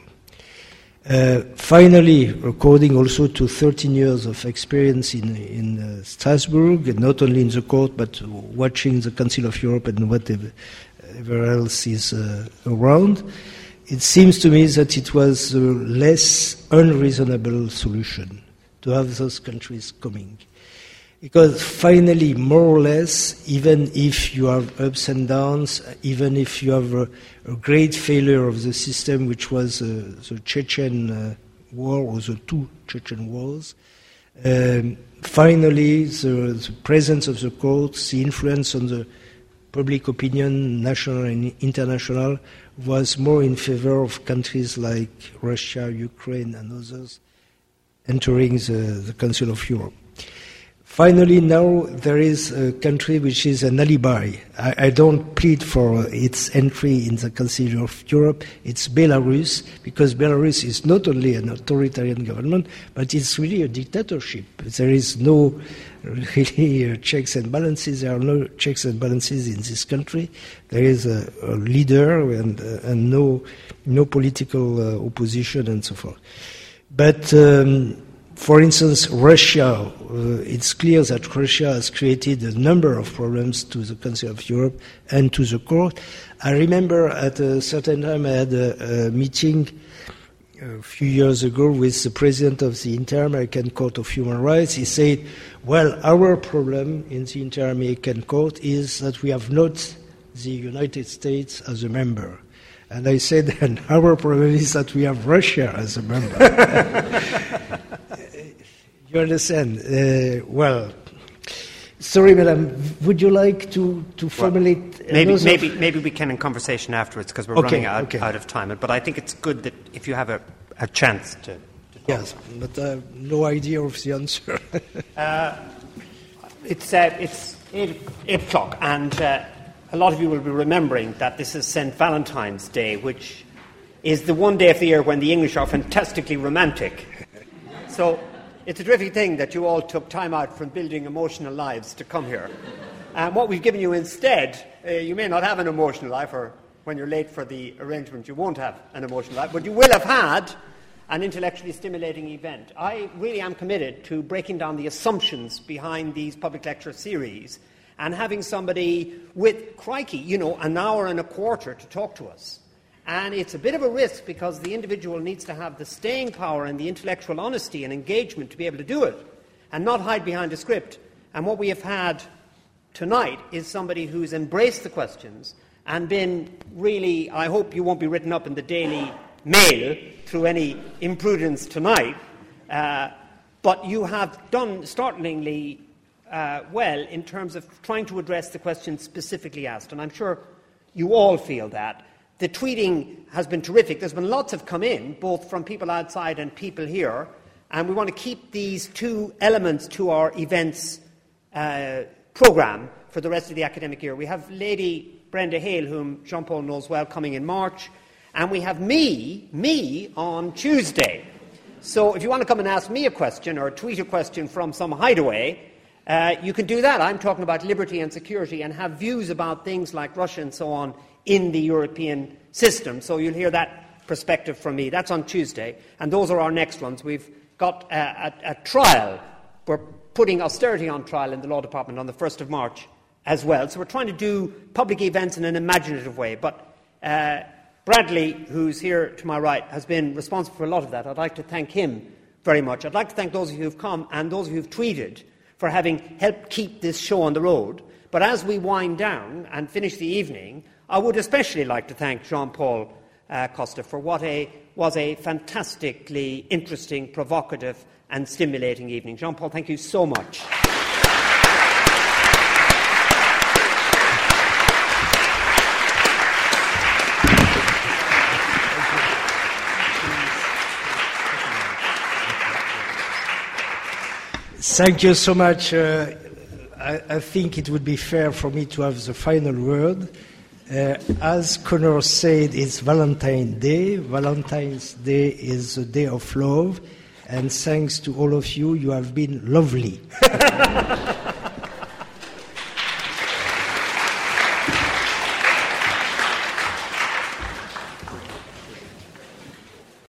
Uh, finally, according also to 13 years of experience in, in uh, Strasbourg, not only in the court but watching the Council of Europe and whatever else is uh, around, it seems to me that it was a less unreasonable solution to have those countries coming. Because finally, more or less, even if you have ups and downs, even if you have a, a great failure of the system, which was uh, the Chechen uh, war or the two Chechen wars, um, finally, the, the, presence of the courts, the influence on the public opinion, national and international, was more in favor of countries like Russia, Ukraine, and others entering the, the Council of Europe. Finally, now there is a country which is an alibi. I, I, don't plead for its entry in the Council of Europe. It's Belarus, because Belarus is not only an authoritarian government, but it's really a dictatorship. There is no really uh, checks and balances. There are no checks and balances in this country. There is a, a leader and, uh, and no, no political uh, opposition and so forth. But um, for instance, Russia, it's clear that Russia has created a number of problems to the Council of Europe and to the court. I remember at a certain time I had a, a meeting a few years ago with the president of the Inter American Court of Human Rights. He said, Well, our problem in the Inter American Court is that we have not the United States as a member. And I said, and our problem is that we have Russia as a member. You understand? Uh, well, sorry, madam. Would you like to, to formulate? Well, maybe, maybe, maybe we can in conversation afterwards because we're okay, running out, okay. out of time. But I think it's good that if you have a, a chance to. to yes, but uh, no idea of the answer. uh, it's uh, it's eight, eight o'clock, and uh, a lot of you will be remembering that this is St. Valentine's Day, which is the one day of the year when the English are fantastically romantic. So it's a terrific thing that you all took time out from building emotional lives to come here. And what we've given you instead, uh, you may not have an emotional life, or when you're late for the arrangement, you won't have an emotional life, but you will have had an intellectually stimulating event. I really am committed to breaking down the assumptions behind these public lecture series and having somebody with, crikey, you know, an hour and a quarter to talk to us. And it's a bit of a risk because the individual needs to have the staying power and the intellectual honesty and engagement to be able to do it and not hide behind a script. And what we have had tonight is somebody who's embraced the questions and been really, I hope you won't be written up in the Daily Mail through any imprudence tonight, uh, but you have done startlingly uh, well in terms of trying to address the questions specifically asked. And I'm sure you all feel that. The tweeting has been terrific. There's been lots have come in, both from people outside and people here, and we want to keep these two elements to our events uh, programme for the rest of the academic year. We have Lady Brenda Hale, whom Jean Paul knows well, coming in March, and we have me, me, on Tuesday. So if you want to come and ask me a question or tweet a question from some hideaway, uh, you can do that. I'm talking about liberty and security and have views about things like Russia and so on in the European system. So you'll hear that perspective from me. That's on Tuesday. And those are our next ones. We've got a, a, a trial. We're putting austerity on trial in the Law Department on the 1st of March as well. So we're trying to do public events in an imaginative way. But uh, Bradley, who's here to my right, has been responsible for a lot of that. I'd like to thank him very much. I'd like to thank those of you who've come and those of you who've tweeted for having helped keep this show on the road. But as we wind down and finish the evening, I would especially like to thank Jean Paul uh, Costa for what a, was a fantastically interesting, provocative, and stimulating evening. Jean Paul, thank you so much. Thank you so much. Uh, I, I, think it would be fair for me to have the final word. Uh, as Conor said, it's Valentine's Day. Valentine's Day is a day of love, and thanks to all of you, you have been lovely.